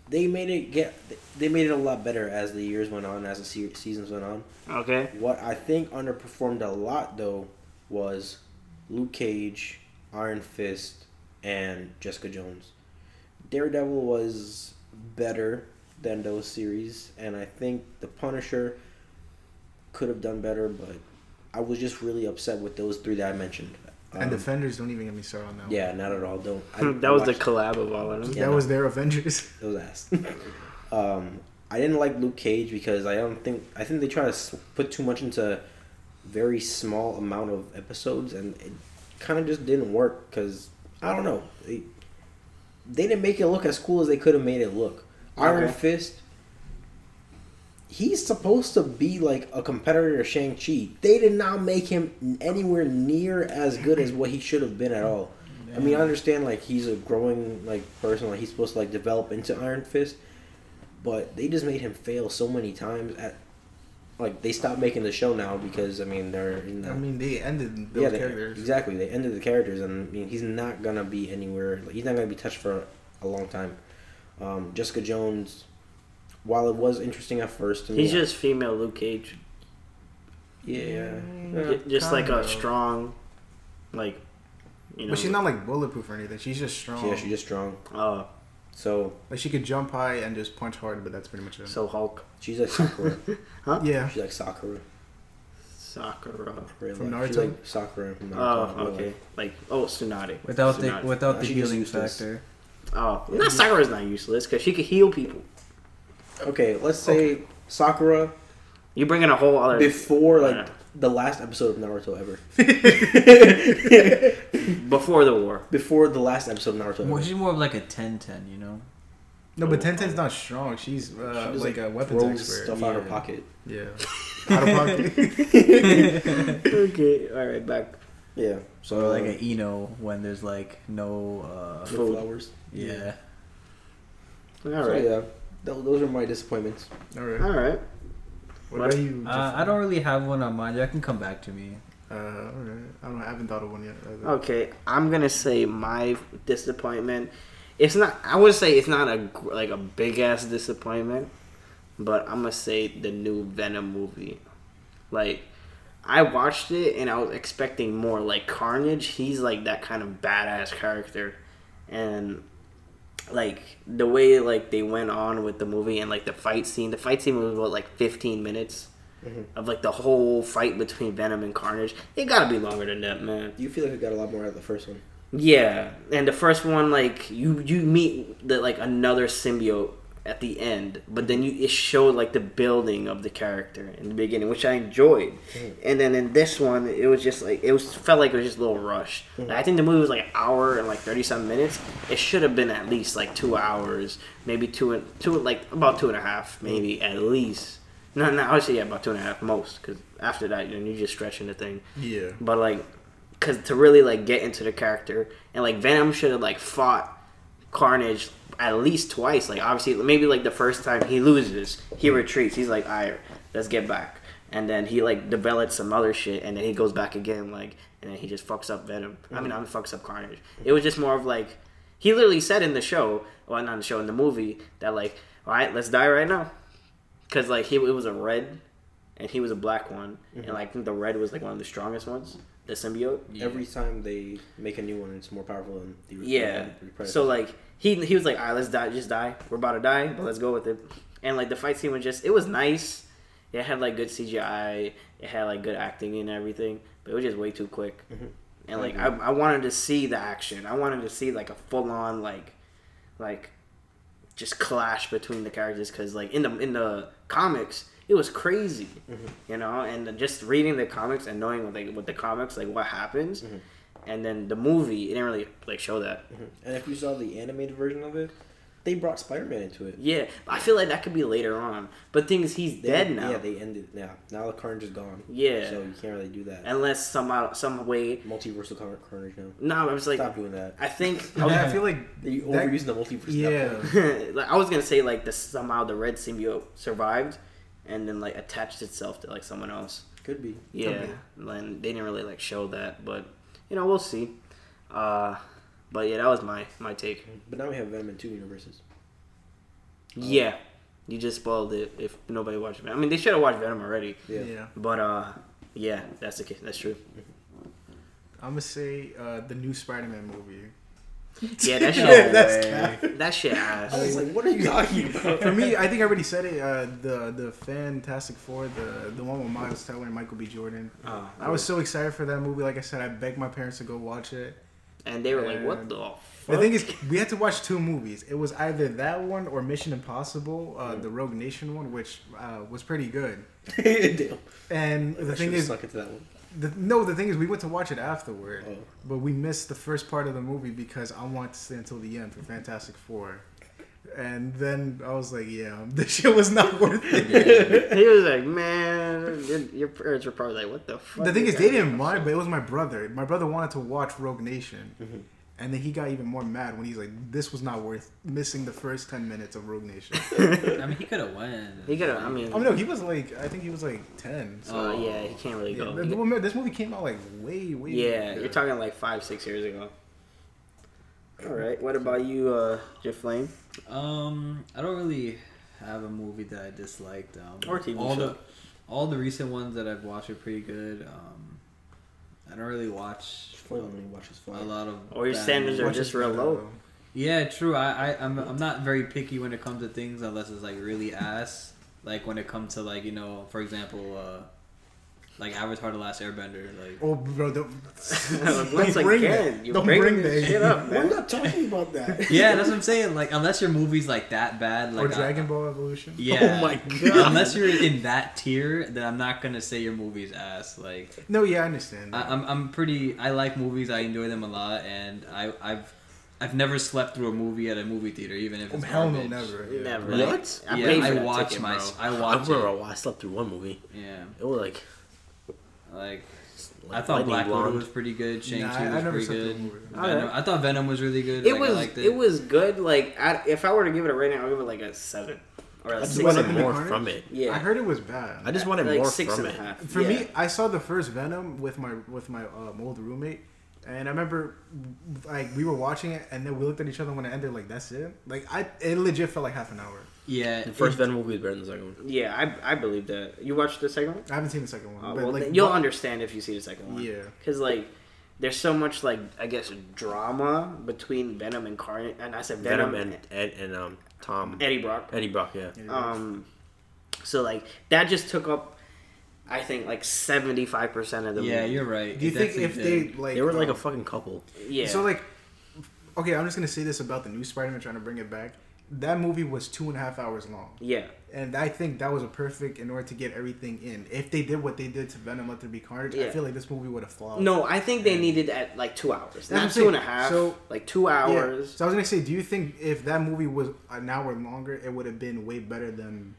They made it get they made it a lot better as the years went on, as the se- seasons went on. Okay. What I think underperformed a lot though was Luke Cage, Iron Fist, and Jessica Jones. Daredevil was better than those series, and I think The Punisher could have done better, but I was just really upset with those three that I mentioned. And Um, Defenders don't even get me started on that. Yeah, not at all. Don't. I, that was the watched- collab of all of them. Yeah, that no. was their Avengers. It was ass. um, I didn't like Luke Cage because I don't think I think they try to put too much into very small amount of episodes, and it kind of just didn't work. Because I don't know, they, they didn't make it look as cool as they could have made it look. Iron Fist. He's supposed to be like a competitor to Shang Chi. They did not make him anywhere near as good as what he should have been at all. I mean, I understand like he's a growing like person, like he's supposed to like develop into Iron Fist, but they just made him fail so many times. At like they stopped making the show now because I mean they're in the, I mean, they ended those yeah they, characters. exactly they ended the characters and I mean he's not gonna be anywhere. Like, he's not gonna be touched for a long time. Um, Jessica Jones, while it was interesting at first, to me, He's just female Luke Cage. yeah, mm, J- just like a strong, like, you know. But she's not like bulletproof or anything. She's just strong. yeah, she's just strong. Oh, So like she could jump high and just punch hard, but that's pretty much it. so Hulk, she's like Sakura. Huh? Yeah, she's like Sakura. Sakura. Real From life. She's Naruto? like Sakura from Naruto. Oh, okay. life. Like, oh, Tsunade. Without the without Nah, the healing factor. Oh, not Sakura's not useless because she could heal people. Okay, let's say Sakura You bring in a whole other before like Yeah. the last episode of Naruto ever. before the war. before the last episode of Naruto More, ever. she's more of like a Tenten, you know. no, but Tenten's not strong. She's She uh, just, like, a weapons throws expert. stuff out her pocket. Yeah, out of pocket. okay, all right, back. Yeah. So So like an Ino when there's like no uh the flowers. yeah. All right. So yeah, th- those are my disappointments. All right. all right. What What? about you? Uh, I don't really have one on mind. That can come back to me. Uh, all right. I don't. know. I haven't thought of one yet. Okay, I'm gonna say my disappointment. It's not. I would say it's not a like a big ass disappointment, but I'm gonna say the new Venom movie. Like, I watched it and I was expecting more. Like Carnage, he's like that kind of badass character, and like the way like they went on with the movie and like the fight scene. The fight scene was what like 15 minutes. Mhm. Of like the whole fight between Venom and Carnage, it gotta be longer than that, man. You feel like we got a lot more out of the first one. Yeah, and the first one, like you you meet the like another symbiote at the end, but then you it showed like the building of the character in the beginning, which I enjoyed, mm. and then in this one, it was just like it was felt like it was just a little rushed. Mm. Like, I think the movie was like an hour and like thirty some minutes. It should have been at least like two hours, maybe two and two like about two and a half, mm. maybe at least. No, no, I would say yeah, about two and a half most, because after that, you know, you're just stretching the thing. Yeah. But like, cause to really like get into the character and like Venom should have like fought Carnage at least twice. Like obviously, maybe like the first time he loses, he retreats. He's like, "Alright, let's get back." And then he like develops some other shit, and then he goes back again, like, and then he just fucks up Venom. I mean, mm-hmm. I'm fucks up Carnage. It was just more of like, he literally said in the show, well, not in the show, in the movie, that like, "All right, let's die right now," because like he it was a red, and he was a black one, and mm-hmm. like I think the red was like one of the strongest ones, the symbiote. Every time they make a new one, it's more powerful than the Yeah. the. So like he he was like, all right, let's die, just die. We're about to die, but let's go with it. And like the fight scene was just, it was nice. It had like good CGI. It had like good acting and everything, but it was just way too quick. Mhm. And like I, I wanted to see the action. I wanted to see like a full on like, like, just clash between the characters because like in the in the comics it was crazy, you know. And just reading the comics and knowing what like what the comics like what happens, and then the movie it didn't really like show that. Mhm. And if you saw the animated version of it, they brought Spider Man into it. Yeah, I feel like that could be later on. But thing is, he's They- dead now. Yeah, they ended. Yeah, now the Carnage is gone. Yeah. So you can't really do that. Unless somehow, some way. Multiversal Car- Carnage now. No, I was like, Stop doing that. I think. I Yeah, I was, feel like You that- overusing the multiverse. Yeah. like, I was gonna say like the somehow the red symbiote survived, and then like attached itself to like someone else. Could be. Yeah, and they didn't really like show that, but you know we'll see. Uh, but yeah, that was my my take. But now we have Venom in two universes. Yeah, you just spoiled it if nobody watched Venom. I mean, they should have watched Venom already. Yeah. yeah. But uh, yeah, that's the case. That's true. I'm gonna say uh, the new Spider-Man movie. Yeah, that shit. Yeah, that's way. cap. that shit ass. I was like, what are you talking about? For me, I think I already said it. Uh, the the Fantastic Four, the the one with Miles Teller and Michael B. Jordan. Oh, I was so excited for that movie. Like I said, I begged my parents to go watch it. and they were like, "What the?" Fuck? The thing is, we had to watch two movies. It was either that one or Mission Impossible, uh, the Rogue Nation one, which uh, was pretty good. Damn. And the I thing should've is, stuck it to that one. The, no, the thing is, we went to watch it afterward, Oh. but we missed the first part of the movie because I wanted to stay until the end for Fantastic Four. And then I was like, yeah, this shit was not worth it. he was like, "Man, your, your parents were probably like, what the fuck?" The thing is, they didn't doing?" mind, but it was my brother. My brother wanted to watch Rogue Nation. Mm-hmm. And then he got even more mad when he's like, "This was not worth missing the first ten minutes of Rogue Nation." I mean, he could have won. He could have. I mean, oh no, he was like, I think he was like ten. So uh, yeah, he can't really yeah, go. the- the this movie came out like way, way. Yeah, you're talking like five, six years ago. All right. What about you, uh, Jaflame? Um, I don't really have a movie that I disliked. Um, Or TV all show. the all the recent ones that I've watched are pretty good. Um, I don't really watch Fun when you watch this a lot of. Or your standards are just real low. Yeah, true. I, I I'm I'm not very picky when it comes to things unless it's like really ass. Like when it comes to like you know, for example, uh, like Avatar: The Last Airbender. Like Oh, bro, don't, Once don't bring again, that. you Don't bringing bring this that. shit up, We're not talking about that. yeah, that's what I'm saying. Like unless your movie's like that bad, like or I- Dragon Ball Evolution. Yeah. Oh my God. Unless you're in that tier, then I'm not gonna say your movie's ass. Like No, yeah, I understand. I, I'm, I'm pretty. I like movies. I enjoy them a lot, and I, I've, I've never slept through a movie at a movie theater, even if Oh, it's hell no, garbage. never. yeah. Never. Like, What? I yeah, paid I that watch ticket, my. bro. I I watch remember it. I slept through one movie. Yeah, It was like, like like I thought Lightning Black Widow Blonde. was pretty good. Shang Nah, Chi I- I was never pretty slept through good. movie. Venom, Alright. I thought Venom was really good. It like, was I liked it. was good. Like I, if I were to give it a rating, I would give it like a seven or a I just six. wanted and a Seven more Carnage? from it. Yeah, I heard it was bad. I just wanted like more six from and it. a half. For Yeah. me, I saw the first Venom with my with my um, old roommate, and I remember like we were watching it, and then we looked at each other when it ended. Like that's it. Like I, it legit felt like half an hour. Yeah, The first Venom movie is better than the second one. yeah, I I believe that. You watched the second one? I haven't seen the second one, but well, like then you'll what- understand if you see the second one. Yeah. because like there's so much like I guess drama between Venom and Carnage, and I said Venom, Venom and Ed and um Tom Eddie Brock. Eddie Brock. Yeah. Um, so like that just took up, I think like seventy five percent of the yeah, movie. you're right. Do you It think if did. they like They were like a um, fucking couple. yeah. So like, okay, I'm just gonna say this about the new Spider-Man trying to bring it back. That movie was two and a half hours long, yeah, and I think that was a perfect in order to get everything in. If they did what they did to Venom, Let There Be Carnage, I feel like this movie would have flopped. no, I think they needed at like two hours, not two and a half. So- like two Yeah. hours. So I was gonna say, do you think if that movie was an hour longer, it would have been way better than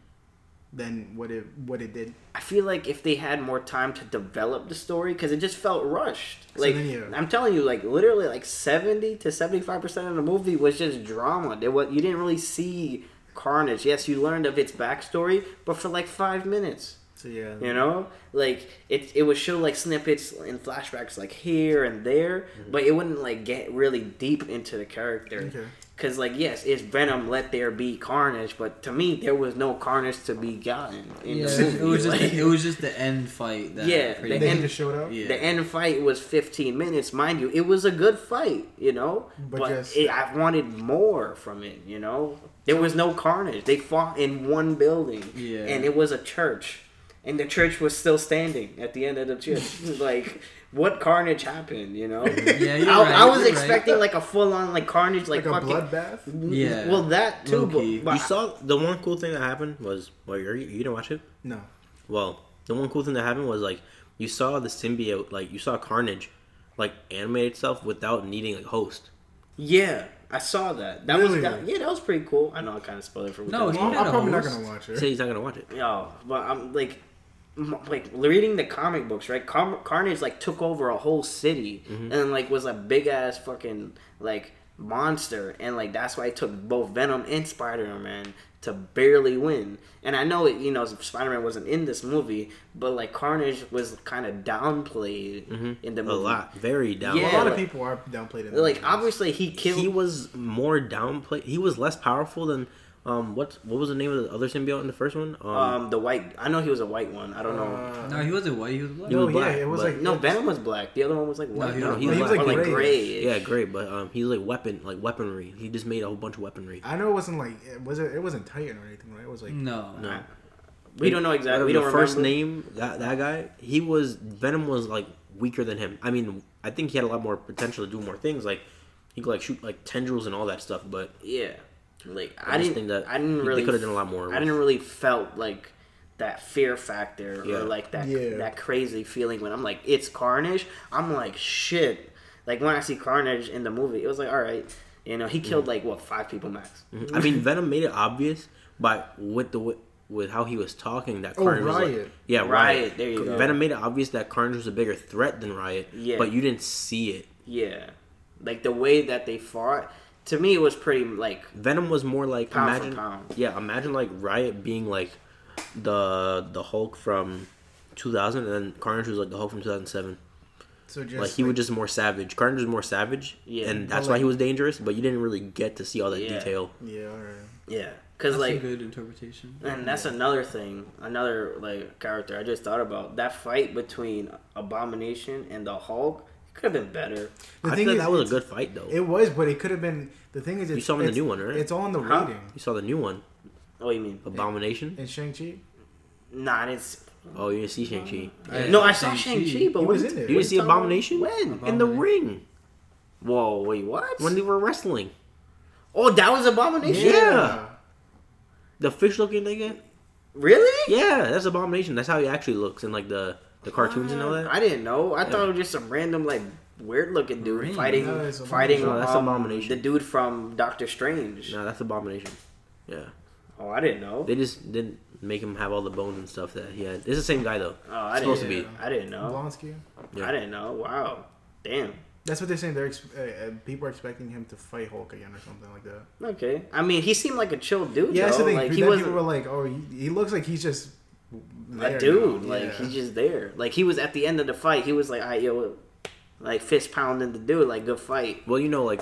than what it what it did? I feel like if they had more time to develop the story, because it just felt rushed. So Like yeah. I'm telling you, like literally, like seventy to seventy five percent of the movie was just drama. There was you didn't really see Carnage. Yes, you learned of its backstory, but for like five minutes. So yeah, You know, like it, it would show like snippets and flashbacks like here and there, mm-hmm. but it wouldn't like get really deep into the character. Okay. Cause like yes, it's Venom. Let there be carnage, but to me there was no carnage to be gotten in Yeah, the movie. it was just Like, the, it was just the end fight. That Yeah, the Then end- he showed up. Yeah. the end fight was 15 minutes, mind you. It was a good fight, you know, But but, just- it, I wanted more from it. You know, there was no carnage. They fought in one building, Yeah. and it was a church, and the church was still standing at the end of the church. like, what carnage happened? You know, Yeah, you're I, right, I was you're right. expecting like a full on like carnage, like, Like, a fucking. bloodbath. Yeah. Well, that too, but, but You saw the one cool thing that happened was well, you you didn't watch it. No. Well, the one cool thing that happened was like you saw the symbiote, like you saw Carnage, like animate itself without needing a host. yeah, I saw that. That was that, yeah, that was pretty cool. I know I kind of spoiled it for. No, Weekend. he I'm, had I'm probably not gonna watch it. said he's not gonna watch it. Yo, but I'm like, m- like reading the comic books, right? Car- Carnage like took over a whole city mm-hmm. and like was a big ass fucking like monster, and like that's why it took both Venom and Spider Man to barely win. And I know it, you know, Spider Man wasn't in this movie, but like Carnage was kind of downplayed mm-hmm. in the movie. A lot, very down. Yeah, a lot of people are downplayed in that Like movie. obviously he killed. he was more downplayed. He was less powerful than Um, what what was the name of the other symbiote in the first one? Um, Um, the white. I know he was a white one. I don't know. Uh, No, he wasn't white. He was black. He no, was yeah, it was but- like no, Venom was black. The other one was like white. he no, he No, was he was black. like or like gray. gray. yeah, great, but um, he's like weapon, like weaponry. He just made a whole bunch of weaponry. I know it wasn't like it was it, it wasn't Titan or anything, right? It was like No. No. We don't know exactly. We the don't first remember. name that that guy. He was Venom was like weaker than him. I mean, I think he had a lot more potential to do more things. Like he could like shoot like tendrils and all that stuff. But Yeah, like I, I, just didn't. think that I didn't really. They could have done a lot more. I didn't really felt like that fear factor Yeah. or like that Yeah. that crazy feeling when I'm like it's Carnage. I'm like shit. Like when I see Carnage in the movie, it was like all right. You know, he killed like what five people max. Mhm. I mean, Venom made it obvious, but with the with how he was talking, that Oh, Carnage was like, Riot. yeah, Riot, Riot. there you go. Venom made it obvious that Carnage was a bigger threat than Riot. Yeah. but you didn't see it. Yeah, like the way that they fought. To me, it was pretty like Venom was more like Pound for imagine, pound. yeah, imagine like Riot being like the the Hulk from 2000, and then Carnage was like the Hulk from 2007. so just like he was just more savage. Carnage was more savage, Yeah. and that's But, why he was dangerous. But you didn't really get to see all that Yeah. detail. yeah, all right. yeah, because That's a like good interpretation. And that's another thing, another like character I just thought about. That fight between Abomination and the Hulk could have been better. The I thing is, that was a good fight though. It was, but it could have been. The thing is, it's, saw him in the new one, right? It's all in the Huh? rating you saw the new one, Oh, you mean? Abomination. and Shang Chi. Nah, it's Oh, you didn't see Shang Chi. no. I saw Shang-Chi. But He was are in there. You didn't see are talking about? Abomination When? in the ring Whoa, wait, what? when they were wrestling. oh, that was Abomination. Yeah. The fish looking nigga. Really? Yeah, that's Abomination. That's how he actually looks in like the the cartoons and all that. I didn't know. I Yeah. thought it was just some random like weird looking dude Ring. fighting No, fighting. No, that's um, Abomination. The dude from Doctor Strange. No, that's Abomination. Yeah, Oh, I didn't know. they just didn't make him have all the bones and stuff that he had. It's the same guy though. oh, I It's supposed didn't. to be. I didn't know. Blonsky. Yeah. I didn't know. Wow. Damn. That's what they're saying. They're ex- uh, uh, people are expecting him to fight Hulk again or something like that. Okay. I mean, he seemed like a chill dude. Yeah, that's the though. thing. Like Then he people wasn't were like, "Oh, he, he looks like he's just there a dude. now." Like Yeah. he's just there. Like he was at the end of the fight. He was like, "I yo," like fist pounding the dude. Like good fight. Well, you know, like,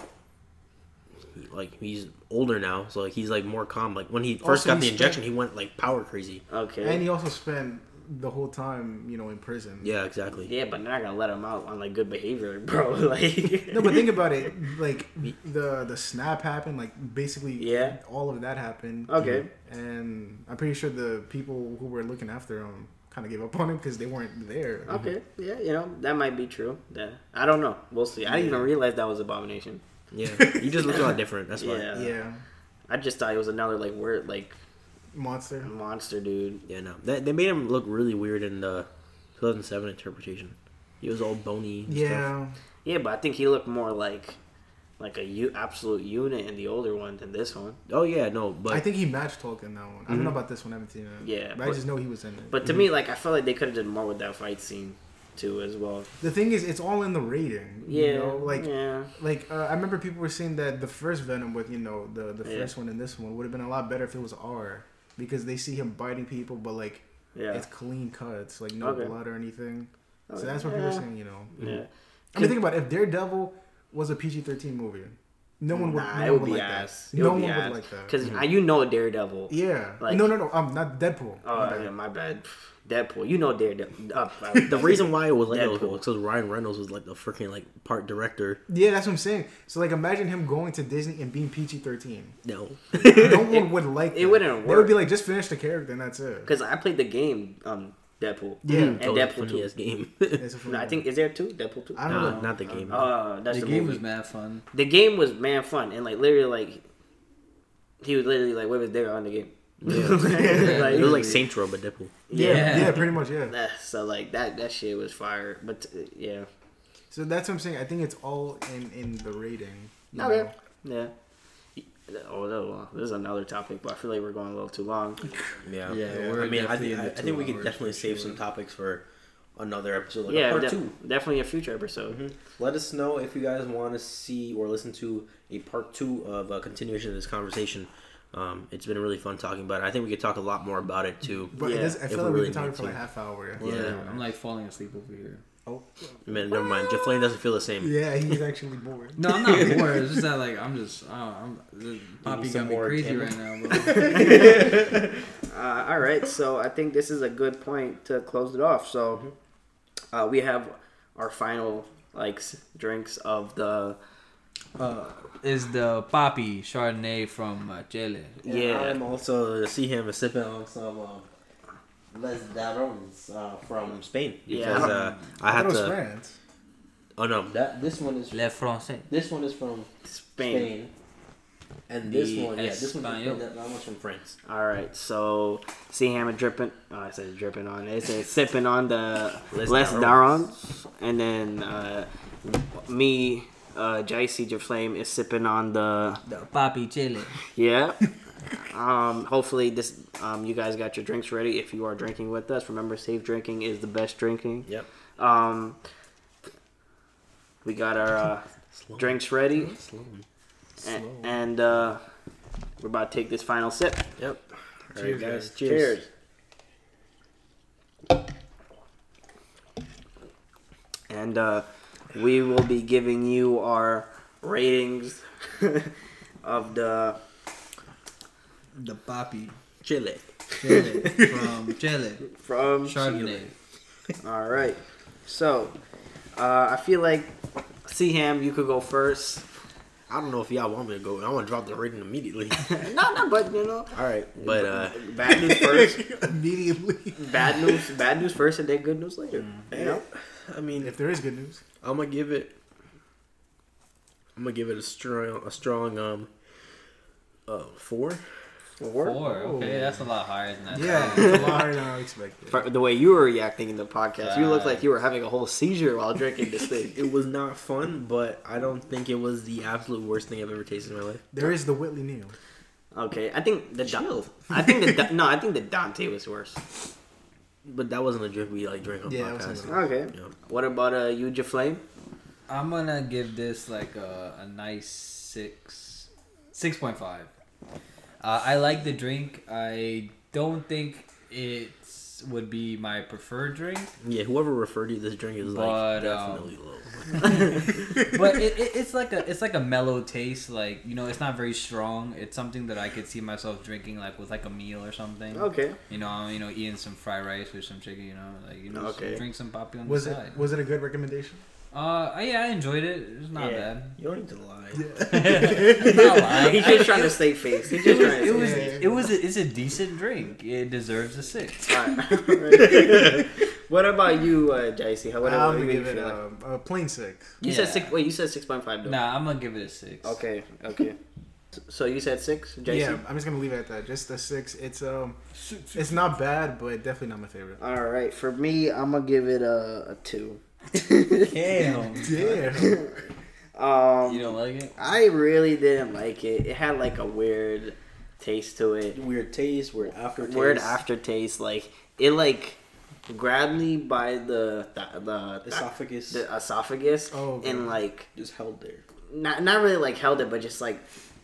like he's older now, so like he's like more calm. Like when he oh, first Also, got he the spent- injection, he went like power crazy. Okay. and he also spent the whole time, you know, in prison. Yeah, exactly. yeah, but they're not gonna let him out on like good behavior, bro. like No, but think about it. Like the the snap happened. Like basically, Yeah. all of that happened. Okay. And I'm pretty sure the people who were looking after him kind of gave up on him because they weren't there. Okay. Yeah, you know that might be true. Yeah. I don't know. We'll see. I didn't even realize that was abomination. Yeah, he just looks a lot different. That's why. Yeah. Yeah. I just thought it was another like word like Monster. monster dude. Yeah, no, they, they made him look really weird in the 2007 interpretation. He was all bony. And Stuff. Yeah. Yeah, but I think he looked more like like a u- absolute unit in the older one than this one. Oh yeah, no, but I think he matched Hulk in that one. I don't know about this one. I haven't seen it. Yeah, But, I just know he was in it. But to me, like I felt like they could have done more with that fight scene too as well. the thing is, it's all in the rating. Yeah, You know? Like, yeah, like uh, I remember people were saying that the first Venom with you know the the Yeah. first one and this one would have been a lot better if it was R because they see him biting people, but like yeah. it's clean cuts, like no Okay. blood or anything. So that's what people are saying. You know. yeah. I mean, think about it. If Daredevil was a PG thirteen movie, no one would. Nah, no it one would be like ass. that. It No would one be would like that. Because you know Daredevil. Yeah. Like- no, no, no. Um, not Deadpool. Oh My bad. yeah, my bad. Deadpool. You know Daredevil. Uh, the reason why it was like Deadpool. because Ryan Reynolds was like the freaking like part director. Yeah, that's what I'm saying. So like, imagine him going to Disney and being PG thirteen. No, No one would like. it that. wouldn't work. They would be like, just finish the character and that's it. Because I played the game, um, Deadpool. Yeah. and That was a Deadpool funny two. ass game. No, I think is there two Deadpool two? I don't Nah, know. not the game. Uh, that's the the, game movie. was mad fun. the game was man fun and like literally like he was literally like wave his dick on the game. Yeah. it was like Saints Row, but Deadpool. Yeah, Yeah. yeah, pretty much, yeah. Nah, so like that that shit was fire. But uh, yeah, So that's what I'm saying. I think it's all in in the rating. you okay, know. yeah. Oh, no, this is another topic, but I feel like we're going a little too long. Yeah, Yeah, we're I mean, I think I, think we two could definitely save sure. some topics for another episode, like yeah, a part def- two. definitely a future episode. Mhm. Let us know if you guys want to see or listen to a part two of a continuation of this conversation. Um, it's been really fun talking about it. I think we could talk a lot more about it too. But Yeah, it does, I if feel we like we've really been talking need for like half hour. Yeah. Yeah, I'm like falling asleep over here. Oh, Man, never mind. Jaflame doesn't feel the same. Yeah, he's actually bored. No, I'm not bored. It's just that like I'm just oh, I'm the Papi some got me crazy Tim? right now. Uh, all right, so I think this is a good point to close it off. So uh, we have our final like drinks of the uh, is the Papi Chardonnay from uh, Chile. Yeah. I'm also see him sipping on some um, Les Darons uh, from Spain because Yeah. uh, I I had thought it to. France. Oh no, that this one is Le Français. this one is from Spain. Spain, and this The one, yeah, this one's from Español. That, that one's from France. All right, so see him dripping. Oh, I said dripping on. It said sipping on the Les Les Darons. Darons, and then uh, me, uh, JC Flame is sipping on the The Papi Chile. yeah. Um, hopefully this um, you guys got your drinks ready. If you are drinking with us, remember safe drinking is the best drinking. Yep. Um, we got our uh, drinks ready, Slow. a- and uh, we're about to take this final sip. Yep. All Cheers, right, guys. guys. Cheers. and uh, we will be giving you our ratings of the The Papi Chile. Chile from Chile. from Chardonnay. All right, so uh, I feel like C Ham, you could go first. I don't know if y'all want me to go. I want to drop the rating immediately. no, no, but you know, All right, but uh, bad news first. Immediately. bad news, bad news first, and then good news later. You know, I mean, If there is good news. I'm gonna give it. I'm gonna give it a strong, a strong um, uh, four. Four? Four. Okay, that's a lot higher than that. Yeah, it's a lot higher than I expected. For the way you were reacting in the podcast, you looked like you were having a whole seizure while drinking this thing. It was not fun, but I don't think it was the absolute worst thing I've ever tasted in my life. There is the Whitley Neill. Okay, I think the Da- I think the Da- no, I think the Dante was worse. But that wasn't a drink we like drink on Yeah, podcast. wasn't Okay, Yeah. what about uh, you, Flame? I'm gonna give this like a, a nice six, six point five. Uh, I like the drink. I don't think it would be my preferred drink, Yeah, whoever referred you to this drink is But, like um, definitely low. but it, it, it's like a it's like a mellow taste. Like you know, it's not very strong. It's something that I could see myself drinking like with like a meal or something. Okay, You know, you know, eating some fried rice with some chicken. You know, like you know, Okay. drink some Papi on Was the it side. was it a good recommendation? Uh, yeah, I enjoyed it. It's not yeah, bad. you don't need to lie. I'm not lying. he's just trying to stay face. He's It just was, trying it was, it was, a, it's a decent drink. It deserves a six. What about you, uh, Jicey? How what, I'm gonna you give it feel like? um, a plain six. You said six. Wait, you said six point five. though. Nah, I'm gonna give it a six. Okay, okay. So you said six, Jicey. Yeah, I'm just gonna leave it at that. Just a six. It's um, it's not bad, but definitely not my favorite. All right, for me, I'm gonna give it a, a two. Damn. Yeah. Um, You don't like it? I really didn't like it. It had like a weird taste to it. weird taste, weird aftertaste. Weird aftertaste. Like it like grabbed me by the the the, esophagus. the esophagus Oh, and like just held there. not not really like held it, but just like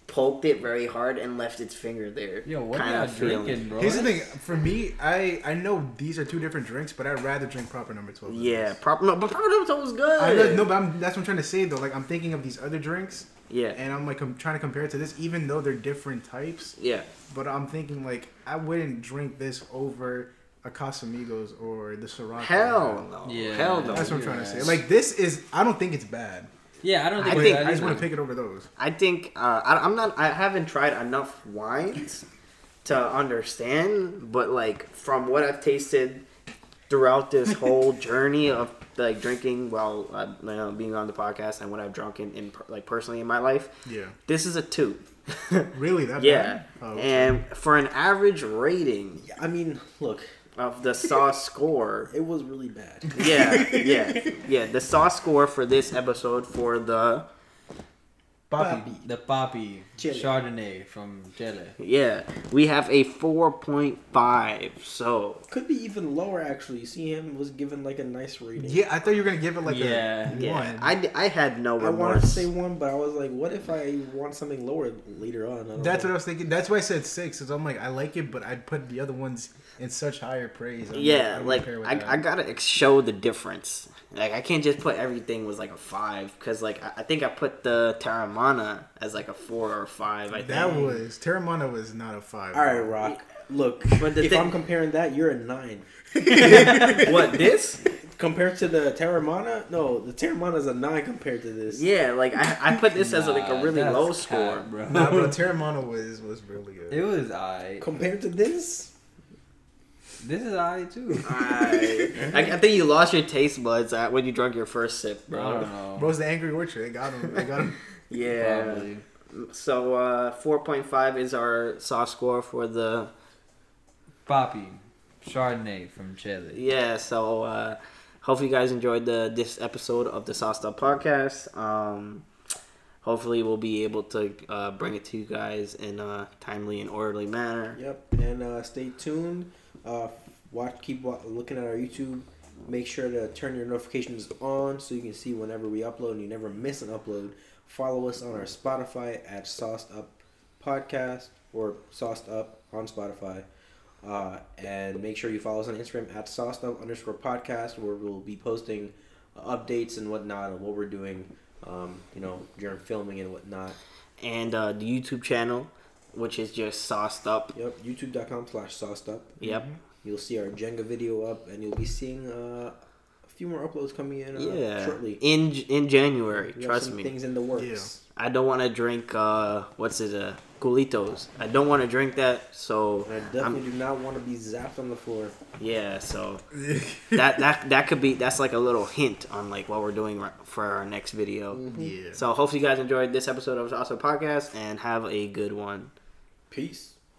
poked it very hard and left its finger there. Yo, what Kinda y'all feeling. drinking, bro? Here's the thing. For me, I I know these are two different drinks, but I'd rather drink proper number twelve. Yeah, proper. No, but proper number twelve was good. I know, no, but I'm, that's what I'm trying to say though. Like I'm thinking of these other drinks, Yeah, and I'm like I'm trying to compare it to this, even though they're different types. yeah. But I'm thinking like I wouldn't drink this over a Casamigos or the Sriracha. Hell no. Yeah. Hell no. That's what I'm trying to say. Like this is, I don't think it's bad. Yeah, I don't think. I think- I just want to pick it over those. I think uh, I, I'm not. I haven't tried enough wines to understand, but like from what I've tasted throughout this whole journey of like drinking while uh, you know, being on the podcast and what I've drunk in, in like personally in my life, Yeah. this is a two. Really? That yeah, bad? Oh, okay. and for an average rating I mean, look, of the Saw score, it was really bad. yeah, yeah, yeah, the Saw score for this episode for the Papi, The Papi Chile. Chardonnay from Chile. Yeah, we have a 4.5. So Could be even lower actually. You see him was given like a nice rating. Yeah, I thought you were gonna give it like Yeah. a yeah, one. I, I had no I wanted to say one, but I was like, what if I want something lower later on? That's know. what I was thinking. That's why I said six. Cause I'm like, I like it, but I'd put the other ones in such higher praise. I'm yeah, I'm like I. I gotta ex- show the difference. Like I can't just put everything was like a five because like I, I think I put the Terramana as like a four or five. I think that was Terramana was not a five. All right, Rock. Look, But the if thing- I'm comparing that, you're a nine. what this? Compared to the Terramana, no, the Terramana is a nine compared to this. Yeah, like I, I put this as like a really low cap, score. bro. Nah, bro, Terramana was was really good. It was I. Compared to this, This is I too. I, I, I think you lost your taste buds at when you drank your first sip, I bro. don't know. Bro's the angry orchard. They got him. They got him. Yeah. Probably. So uh, four point five is our soft score for the Papi Chardonnay from Chile. yeah. So uh, hopefully you guys enjoyed the this episode of the Sauced Up Podcast. Um, hopefully we'll be able to uh, bring it to you guys in a timely and orderly manner. yep. And uh, stay tuned. Uh, watch, keep looking at our YouTube. Make sure to turn your notifications on so you can see whenever we upload and you never miss an upload. Follow us on our Spotify at Sauced Up Podcast or Sauced Up on Spotify. Uh, and make sure you follow us on Instagram at Sauced Up underscore podcast where we'll be posting updates and whatnot of what we're doing, um, you know, during filming and whatnot. And uh, the YouTube channel, which is just Sauced Up. Yep, youtube.com slash sauced up. Yep. You'll see our Jenga video up, and you'll be seeing uh, a few more uploads coming in uh, Yeah. shortly. In in January, We trust some me. things in the works. I don't want to drink uh what's it uh culitos. I don't want to drink that. So And I definitely do not want to be zapped on the floor. yeah, so that that that could be that's like a little hint on like what we're doing for our next video. yeah. So hopefully you guys enjoyed this episode of Also Podcast and have a good one. Peace.